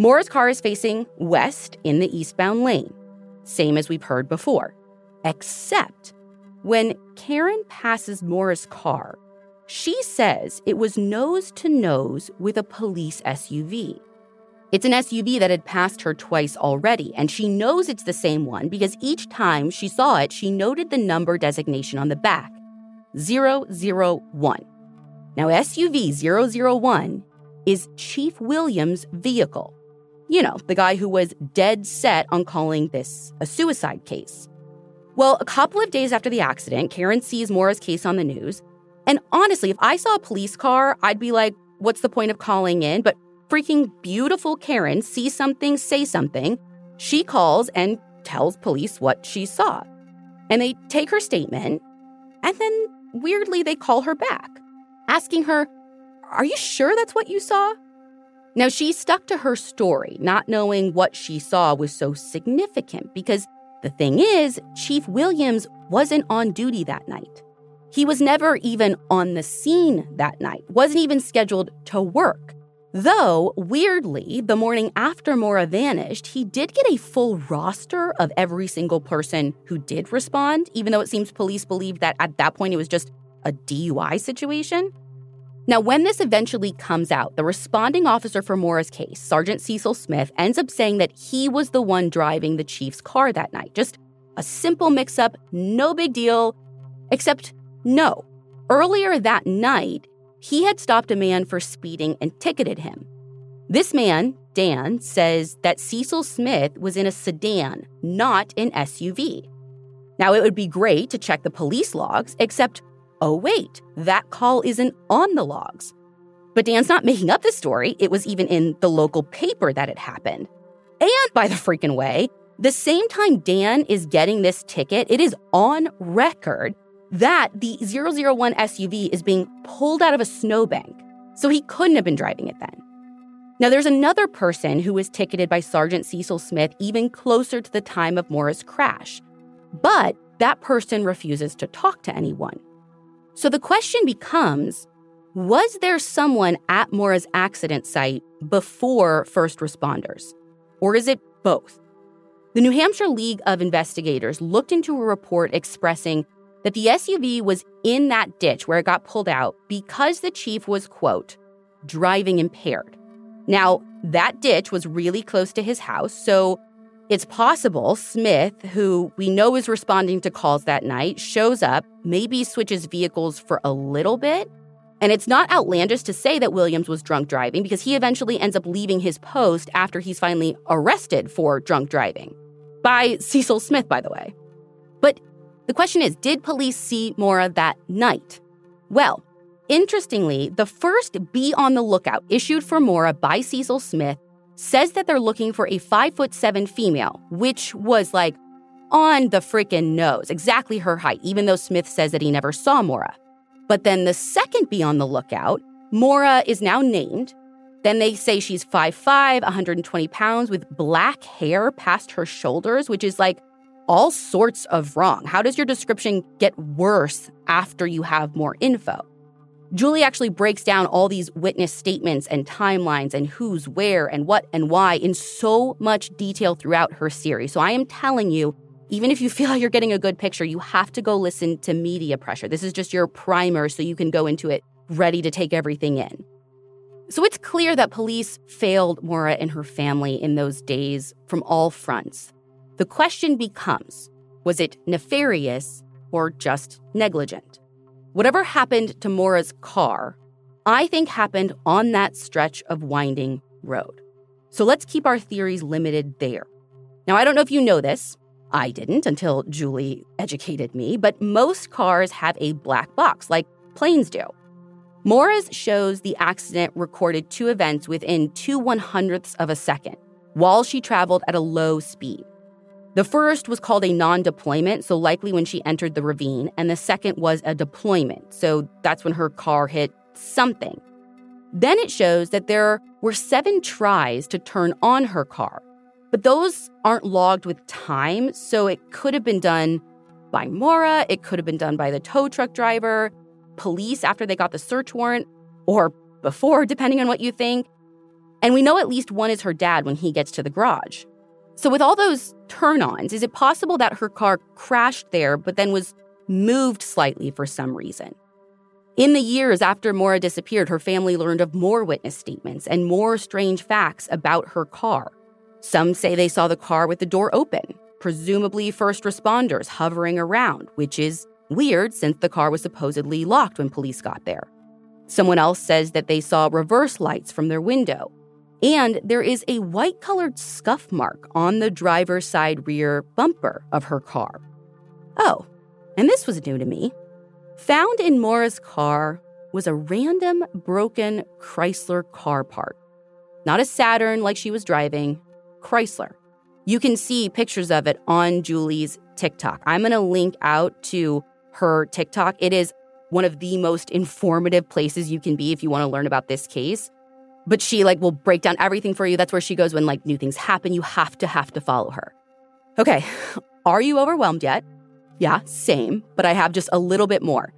Speaker 2: Maura's car is facing west in the eastbound lane, same as we've heard before. Except when Karen passes Maura's car, she says it was nose to nose with a police SUV. It's an SUV that had passed her twice already, and she knows it's the same one because each time she saw it, she noted the number designation on the back 001. Now, SUV 001 is Chief Williams' vehicle. You know, the guy who was dead set on calling this a suicide case. Well, a couple of days after the accident, Karen sees Maura's case on the news. And honestly, if I saw a police car, I'd be like, what's the point of calling in? But freaking beautiful Karen sees something, say something. She calls and tells police what she saw. And they take her statement, and then weirdly, they call her back, asking her, Are you sure that's what you saw? Now, she stuck to her story, not knowing what she saw was so significant because the thing is, Chief Williams wasn't on duty that night. He was never even on the scene that night, wasn't even scheduled to work. Though, weirdly, the morning after Maura vanished, he did get a full roster of every single person who did respond, even though it seems police believed that at that point it was just a DUI situation. Now, when this eventually comes out, the responding officer for Maura's case, Sergeant Cecil Smith, ends up saying that he was the one driving the chief's car that night. Just a simple mix up, no big deal. Except, no. Earlier that night, he had stopped a man for speeding and ticketed him. This man, Dan, says that Cecil Smith was in a sedan, not an SUV. Now, it would be great to check the police logs, except, oh, wait, that call isn't on the logs. But Dan's not making up this story. It was even in the local paper that it happened. And by the freaking way, the same time Dan is getting this ticket, it is on record that the 001 SUV is being pulled out of a snowbank, so he couldn't have been driving it then. Now, there's another person who was ticketed by Sergeant Cecil Smith even closer to the time of Maura's crash, but that person refuses to talk to anyone. So the question becomes was there someone at Maura's accident site before first responders? Or is it both? The New Hampshire League of Investigators looked into a report expressing that the SUV was in that ditch where it got pulled out because the chief was, quote, driving impaired. Now, that ditch was really close to his house, so it's possible Smith, who we know is responding to calls that night, shows up, maybe switches vehicles for a little bit. And it's not outlandish to say that Williams was drunk driving because he eventually ends up leaving his post after he's finally arrested for drunk driving. by Cecil Smith, by the way. But the question is did police see Maura that night? Well, interestingly, the first Be on the Lookout issued for Maura by Cecil Smith says that they're looking for a five foot seven female, which was like on the freaking nose, exactly her height, even though Smith says that he never saw Maura. But then the second Be on the Lookout, Maura is now named. Then they say she's 5'5, 120 pounds with black hair past her shoulders, which is like all sorts of wrong. How does your description get worse after you have more info? Julie actually breaks down all these witness statements and timelines and who's where and what and why in so much detail throughout her series. So I am telling you, even if you feel like you're getting a good picture, you have to go listen to Media Pressure. This is just your primer so you can go into it ready to take everything in. So it's clear that police failed Maura and her family in those days from all fronts. The question becomes was it nefarious or just negligent? Whatever happened to Maura's car, I think happened on that stretch of winding road. So let's keep our theories limited there. Now, I don't know if you know this. I didn't until Julie educated me, but most cars have a black box like planes do. Maura's shows the accident recorded two events within two one hundredths of a second while she traveled at a low speed. The first was called a non deployment, so likely when she entered the ravine, and the second was a deployment, so that's when her car hit something. Then it shows that there were seven tries to turn on her car, but those aren't logged with time, so it could have been done by Maura, it could have been done by the tow truck driver, police after they got the search warrant, or before, depending on what you think. And we know at least one is her dad when he gets to the garage. So, with all those turn ons, is it possible that her car crashed there but then was moved slightly for some reason? In the years after Maura disappeared, her family learned of more witness statements and more strange facts about her car. Some say they saw the car with the door open, presumably first responders hovering around, which is weird since the car was supposedly locked when police got there. Someone else says that they saw reverse lights from their window, and there is a white colored scuff mark on the driver's side rear bumper of her car. Oh, and this was new to me. Found in Maura's car was a random broken Chrysler car part. Not a Saturn like she was driving, Chrysler. You can see pictures of it on Julie's TikTok. I'm going to link out to her TikTok. It is one of the most informative places you can be if you want to learn about this case but she like will break down everything for you. That's where she goes when like new things happen. You have to have to follow her. Okay, are you overwhelmed yet? Yeah, same, but I have just a little bit more.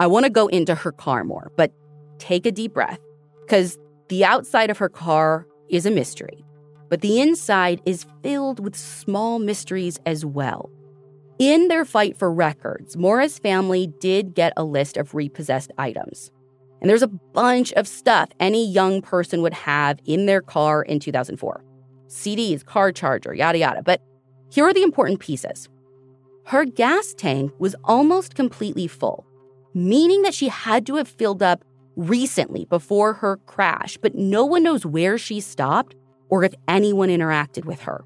Speaker 2: I want to go into her car more, but take a deep breath because the outside of her car is a mystery, but the inside is filled with small mysteries as well. In their fight for records, Maura's family did get a list of repossessed items. And there's a bunch of stuff any young person would have in their car in 2004 CDs, car charger, yada, yada. But here are the important pieces. Her gas tank was almost completely full, meaning that she had to have filled up recently before her crash, but no one knows where she stopped or if anyone interacted with her.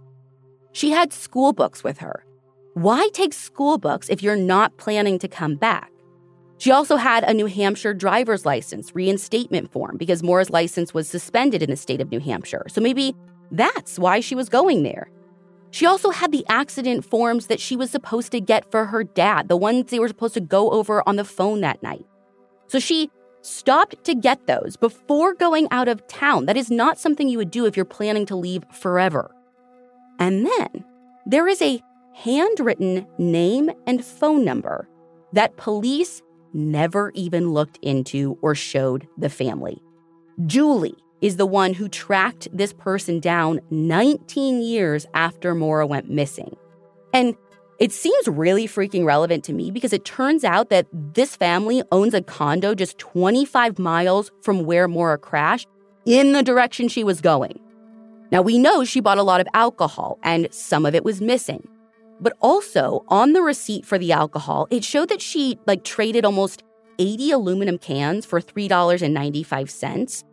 Speaker 2: She had school books with her. Why take school books if you're not planning to come back? She also had a New Hampshire driver's license reinstatement form because Maura's license was suspended in the state of New Hampshire. So maybe that's why she was going there. She also had the accident forms that she was supposed to get for her dad, the ones they were supposed to go over on the phone that night. So she stopped to get those before going out of town. That is not something you would do if you're planning to leave forever. And then there is a handwritten name and phone number that police never even looked into or showed the family. Julie is the one who tracked this person down 19 years after Maura went missing. And it seems really freaking relevant to me because it turns out that this family owns a condo just 25 miles from where Maura crashed in the direction she was going. Now, we know she bought a lot of alcohol and some of it was missing. But also on the receipt for the alcohol, it showed that she like traded almost 80 aluminum cans for $3.95.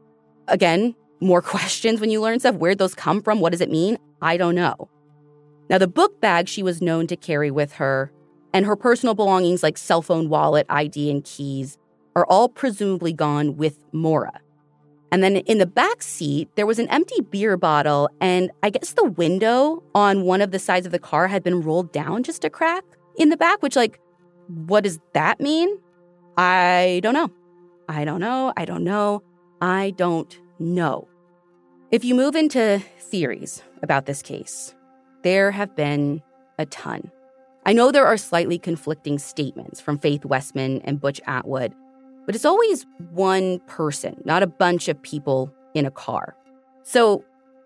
Speaker 2: Again, more questions when you learn stuff. Where'd those come from? What does it mean? I don't know. Now, the book bag she was known to carry with her, and her personal belongings like cell phone, wallet, ID, and keys, are all presumably gone with Maura. And then in the back seat, there was an empty beer bottle, and I guess the window on one of the sides of the car had been rolled down just a crack in the back, which, like, what does that mean? I don't know. I don't know. I don't know. I don't know. If you move into theories about this case, there have been a ton. I know there are slightly conflicting statements from Faith Westman and Butch Atwood but it's always one person, not a bunch of people in a car. So,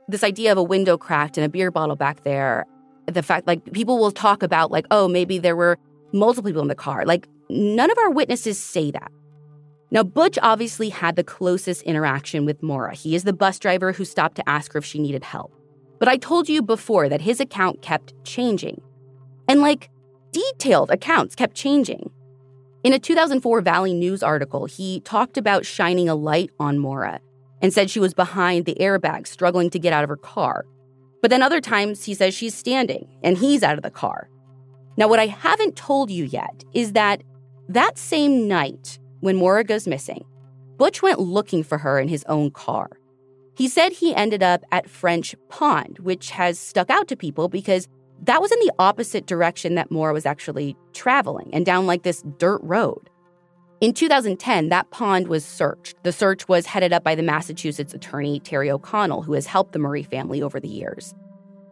Speaker 2: this idea of a window cracked and a beer bottle back there, the fact like people will talk about, like, oh, maybe there were multiple people in the car. Like, none of our witnesses say that. Now, Butch obviously had the closest interaction with Maura. He is the bus driver who stopped to ask her if she needed help. But I told you before that his account kept changing. And like, detailed accounts kept changing. In a 2004 Valley News article, he talked about shining a light on Maura and said she was behind the airbag, struggling to get out of her car. But then other times he says she's standing and he's out of the car. Now, what I haven't told you yet is that that same night when Maura goes missing, Butch went looking for her in his own car. He said he ended up at French Pond, which has stuck out to people because that was in the opposite direction that Moore was actually traveling and down like this dirt road. In 2010, that pond was searched. The search was headed up by the Massachusetts attorney Terry O'Connell, who has helped the Murray family over the years.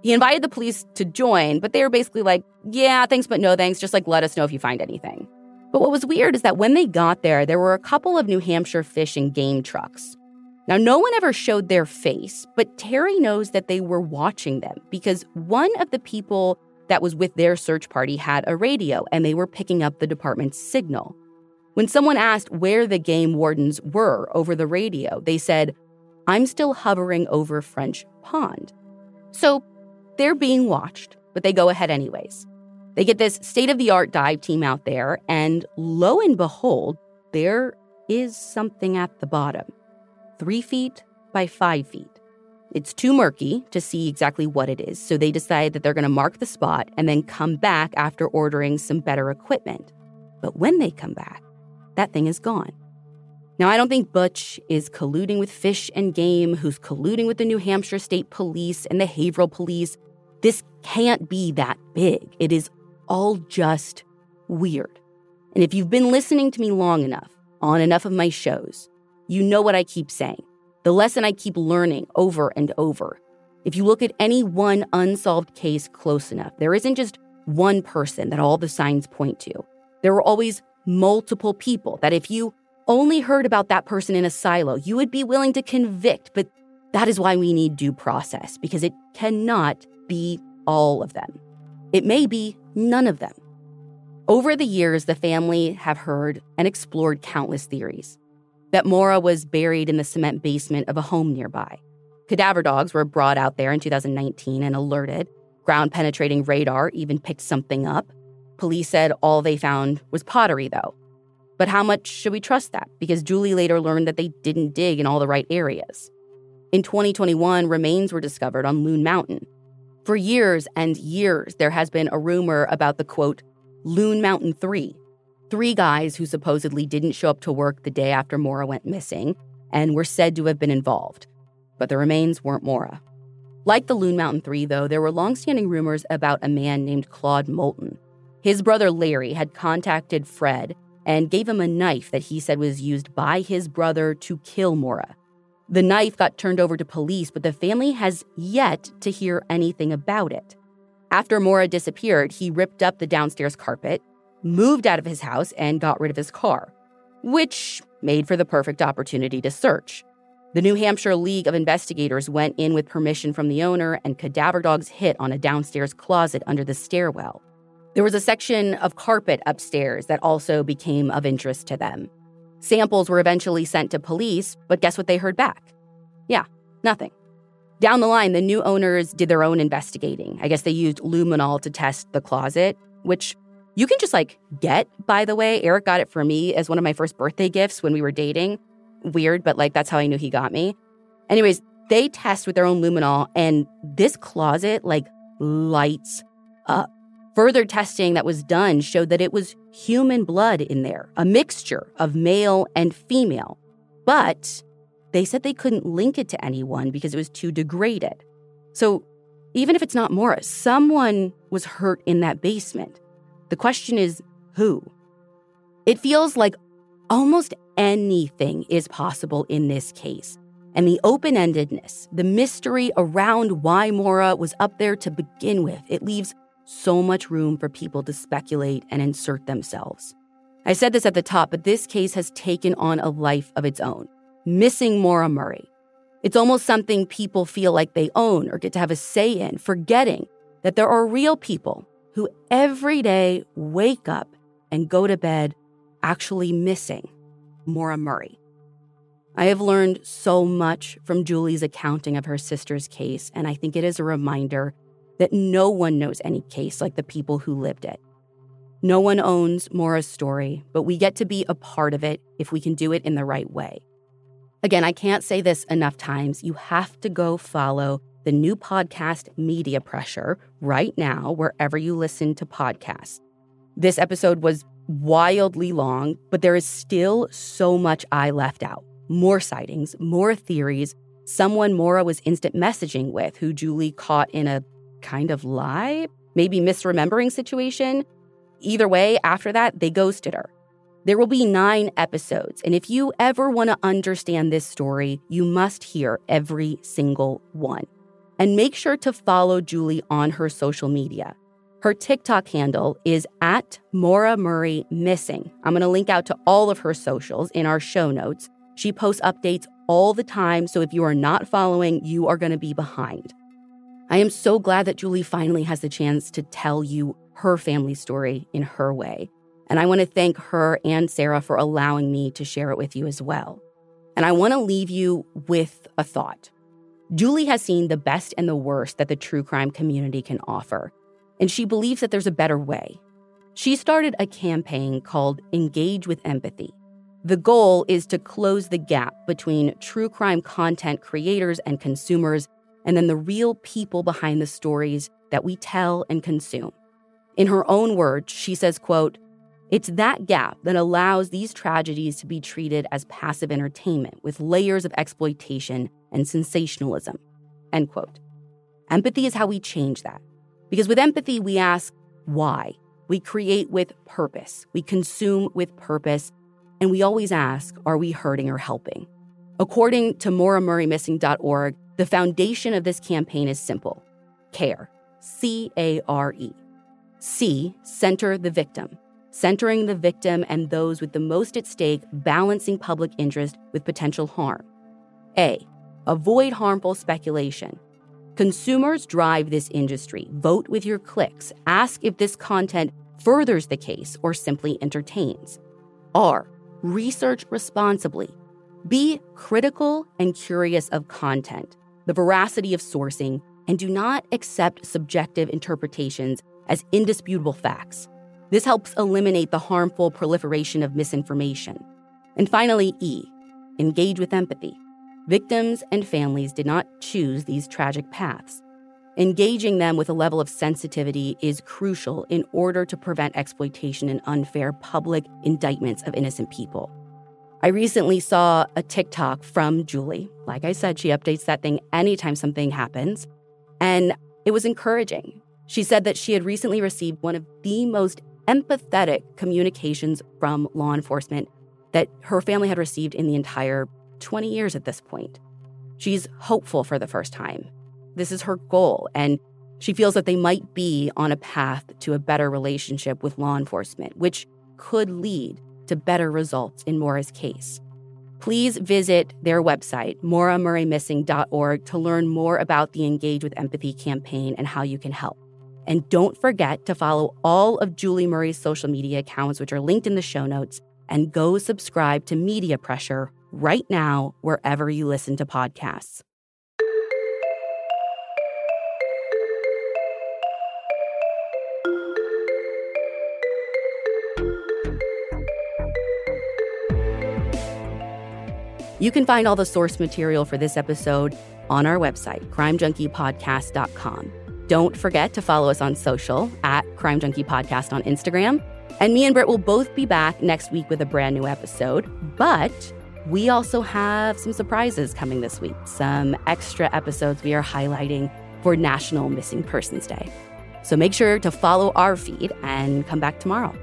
Speaker 2: He invited the police to join, but they were basically like, yeah, thanks, but no thanks. Just like let us know if you find anything. But what was weird is that when they got there, there were a couple of New Hampshire fish and game trucks. Now, no one ever showed their face, but Terry knows that they were watching them because one of the people that was with their search party had a radio and they were picking up the department's signal. When someone asked where the game wardens were over the radio, they said, I'm still hovering over French Pond. So they're being watched, but they go ahead anyways. They get this state of the art dive team out there, and lo and behold, there is something at the bottom three feet by five feet. It's too murky to see exactly what it is, so they decide that they're going to mark the spot and then come back after ordering some better equipment. But when they come back, that thing is gone. Now, I don't think Butch is colluding with Fish and Game, who's colluding with the New Hampshire State Police and the Haverhill Police. This can't be that big. It is all just weird. And if you've been listening to me long enough on enough of my shows, you know what I keep saying. The lesson I keep learning over and over. If you look at any one unsolved case close enough, there isn't just one person that all the signs point to. There are always multiple people that if you only heard about that person in a silo, you would be willing to convict. But that is why we need due process, because it cannot be all of them. It may be none of them. Over the years, the family have heard and explored countless theories that Maura was buried in the cement basement of a home nearby. Cadaver dogs were brought out there in 2019 and alerted. Ground penetrating radar even picked something up. Police said all they found was pottery, though. But how much should we trust that? Because Julie later learned that they didn't dig in all the right areas. In 2021, remains were discovered on Loon Mountain. For years and years, there has been a rumor about the quote, Loon Mountain 3, three guys who supposedly didn't show up to work the day after Maura went missing and were said to have been involved. But the remains weren't Maura. Like the Loon Mountain Three, though, there were longstanding rumors about a man named Claude Moulton. His brother Larry had contacted Fred and gave him a knife that he said was used by his brother to kill Maura. The knife got turned over to police, but the family has yet to hear anything about it. After Maura disappeared, he ripped up the downstairs carpet, moved out of his house and got rid of his car, which made for the perfect opportunity to search. The New Hampshire League of Investigators went in with permission from the owner, and cadaver dogs hit on a downstairs closet under the stairwell. There was a section of carpet upstairs that also became of interest to them. Samples were eventually sent to police, but guess what they heard back? Yeah, nothing. Down the line, the new owners did their own investigating. I guess they used luminol to test the closet, which you can just like get, by the way. Eric got it for me as one of my first birthday gifts when we were dating. Weird, but like that's how I knew he got me. Anyways, they test with their own luminol, and this closet like lights up. Further testing that was done showed that it was human blood in there, a mixture of male and female. But they said they couldn't link it to anyone because it was too degraded. So even if it's not Maura's, someone was hurt in that basement. The question is who? It feels like almost anything is possible in this case. And the open endedness, the mystery around why Maura was up there to begin with, it leaves so much room for people to speculate and insert themselves. I said this at the top, but this case has taken on a life of its own. Missing Maura Murray. It's almost something people feel like they own or get to have a say in, forgetting that there are real people who every day wake up and go to bed actually missing Maura Murray. I have learned so much from Julie's accounting of her sister's case, and I think it is a reminder that no one knows any case like the people who lived it. No one owns Maura's story, but we get to be a part of it if we can do it in the right way. Again, I can't say this enough times. You have to go follow the new podcast, Media Pressure, right now, wherever you listen to podcasts. This episode was wildly long, but there is still so much I left out. More sightings, more theories, someone Maura was instant messaging with who Julie caught in a kind of lie, maybe misremembering situation. Either way, after that, they ghosted her. There will be nine episodes, and if you ever want to understand this story, you must hear every single one. And make sure to follow Julie on her social media. Her TikTok handle is at Maura Murray Missing. I'm going to link out to all of her socials in our show notes. She posts updates all the time, so if you are not following, you are going to be behind. I am so glad that Julie finally has the chance to tell you her family story in her way. And I want to thank her and Sarah for allowing me to share it with you as well. And I want to leave you with a thought. Julie has seen the best and the worst that the true crime community can offer, and she believes that there's a better way. She started a campaign called Engage with Empathy. The goal is to close the gap between true crime content creators and consumers and then the real people behind the stories that we tell and consume. In her own words, she says, quote, it's that gap that allows these tragedies to be treated as passive entertainment with layers of exploitation and sensationalism. End quote. Empathy is how we change that. Because with empathy, we ask why. We create with purpose. We consume with purpose. And we always ask, are we hurting or helping? According to MauraMurrayMissing.org, the foundation of this campaign is simple care. C A R E. C, center the victim. Centering the victim and those with the most at stake, balancing public interest with potential harm. A, avoid harmful speculation. Consumers drive this industry. Vote with your clicks. Ask if this content furthers the case or simply entertains. R, research responsibly. Be critical and curious of content the veracity of sourcing, and do not accept subjective interpretations as indisputable facts. This helps eliminate the harmful proliferation of misinformation. And finally, E, engage with empathy. Victims and families did not choose these tragic paths. Engaging them with a level of sensitivity is crucial in order to prevent exploitation and unfair public indictments of innocent people. I recently saw a TikTok from Julie. Like I said, she updates that thing anytime something happens. And it was encouraging. She said that she had recently received one of the most empathetic communications from law enforcement that her family had received in the entire 20 years at this point. She's hopeful for the first time. This is her goal, and she feels that they might be on a path to a better relationship with law enforcement, which could lead to better results in Maura's case. Please visit their website, mauramurraymissing.org, to learn more about the Engage with Empathy campaign and how you can help. And don't forget to follow all of Julie Murray's social media accounts, which are linked in the show notes, and go subscribe to Media Pressure right now, wherever you listen to podcasts. You can find all the source material for this episode on our website, crimejunkiepodcast.com. Don't forget to follow us on social at Crime Junkie Podcast on Instagram. And me and Brit will both be back next week with a brand new episode. But we also have some surprises coming this week, some extra episodes we are highlighting for National Missing Persons Day. So make sure to follow our feed and come back tomorrow.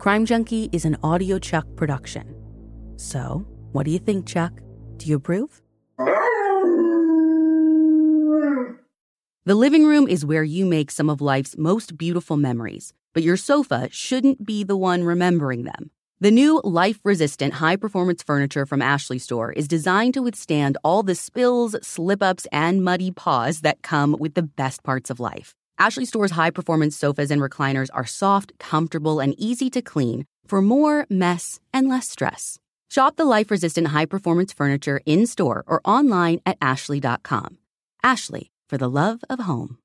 Speaker 2: Crime Junkie is an Audio Chuck production. So, what do you think, Chuck? Do you approve? The living room is where you make some of life's most beautiful memories, but your sofa shouldn't be the one remembering them. The new life resistant high performance furniture from Ashley Store is designed to withstand all the spills, slip ups, and muddy paws that come with the best parts of life. Ashley Store's high performance sofas and recliners are soft, comfortable, and easy to clean for more mess and less stress. Shop the life resistant high performance furniture in store or online at ashley.com. Ashley, for the love of home.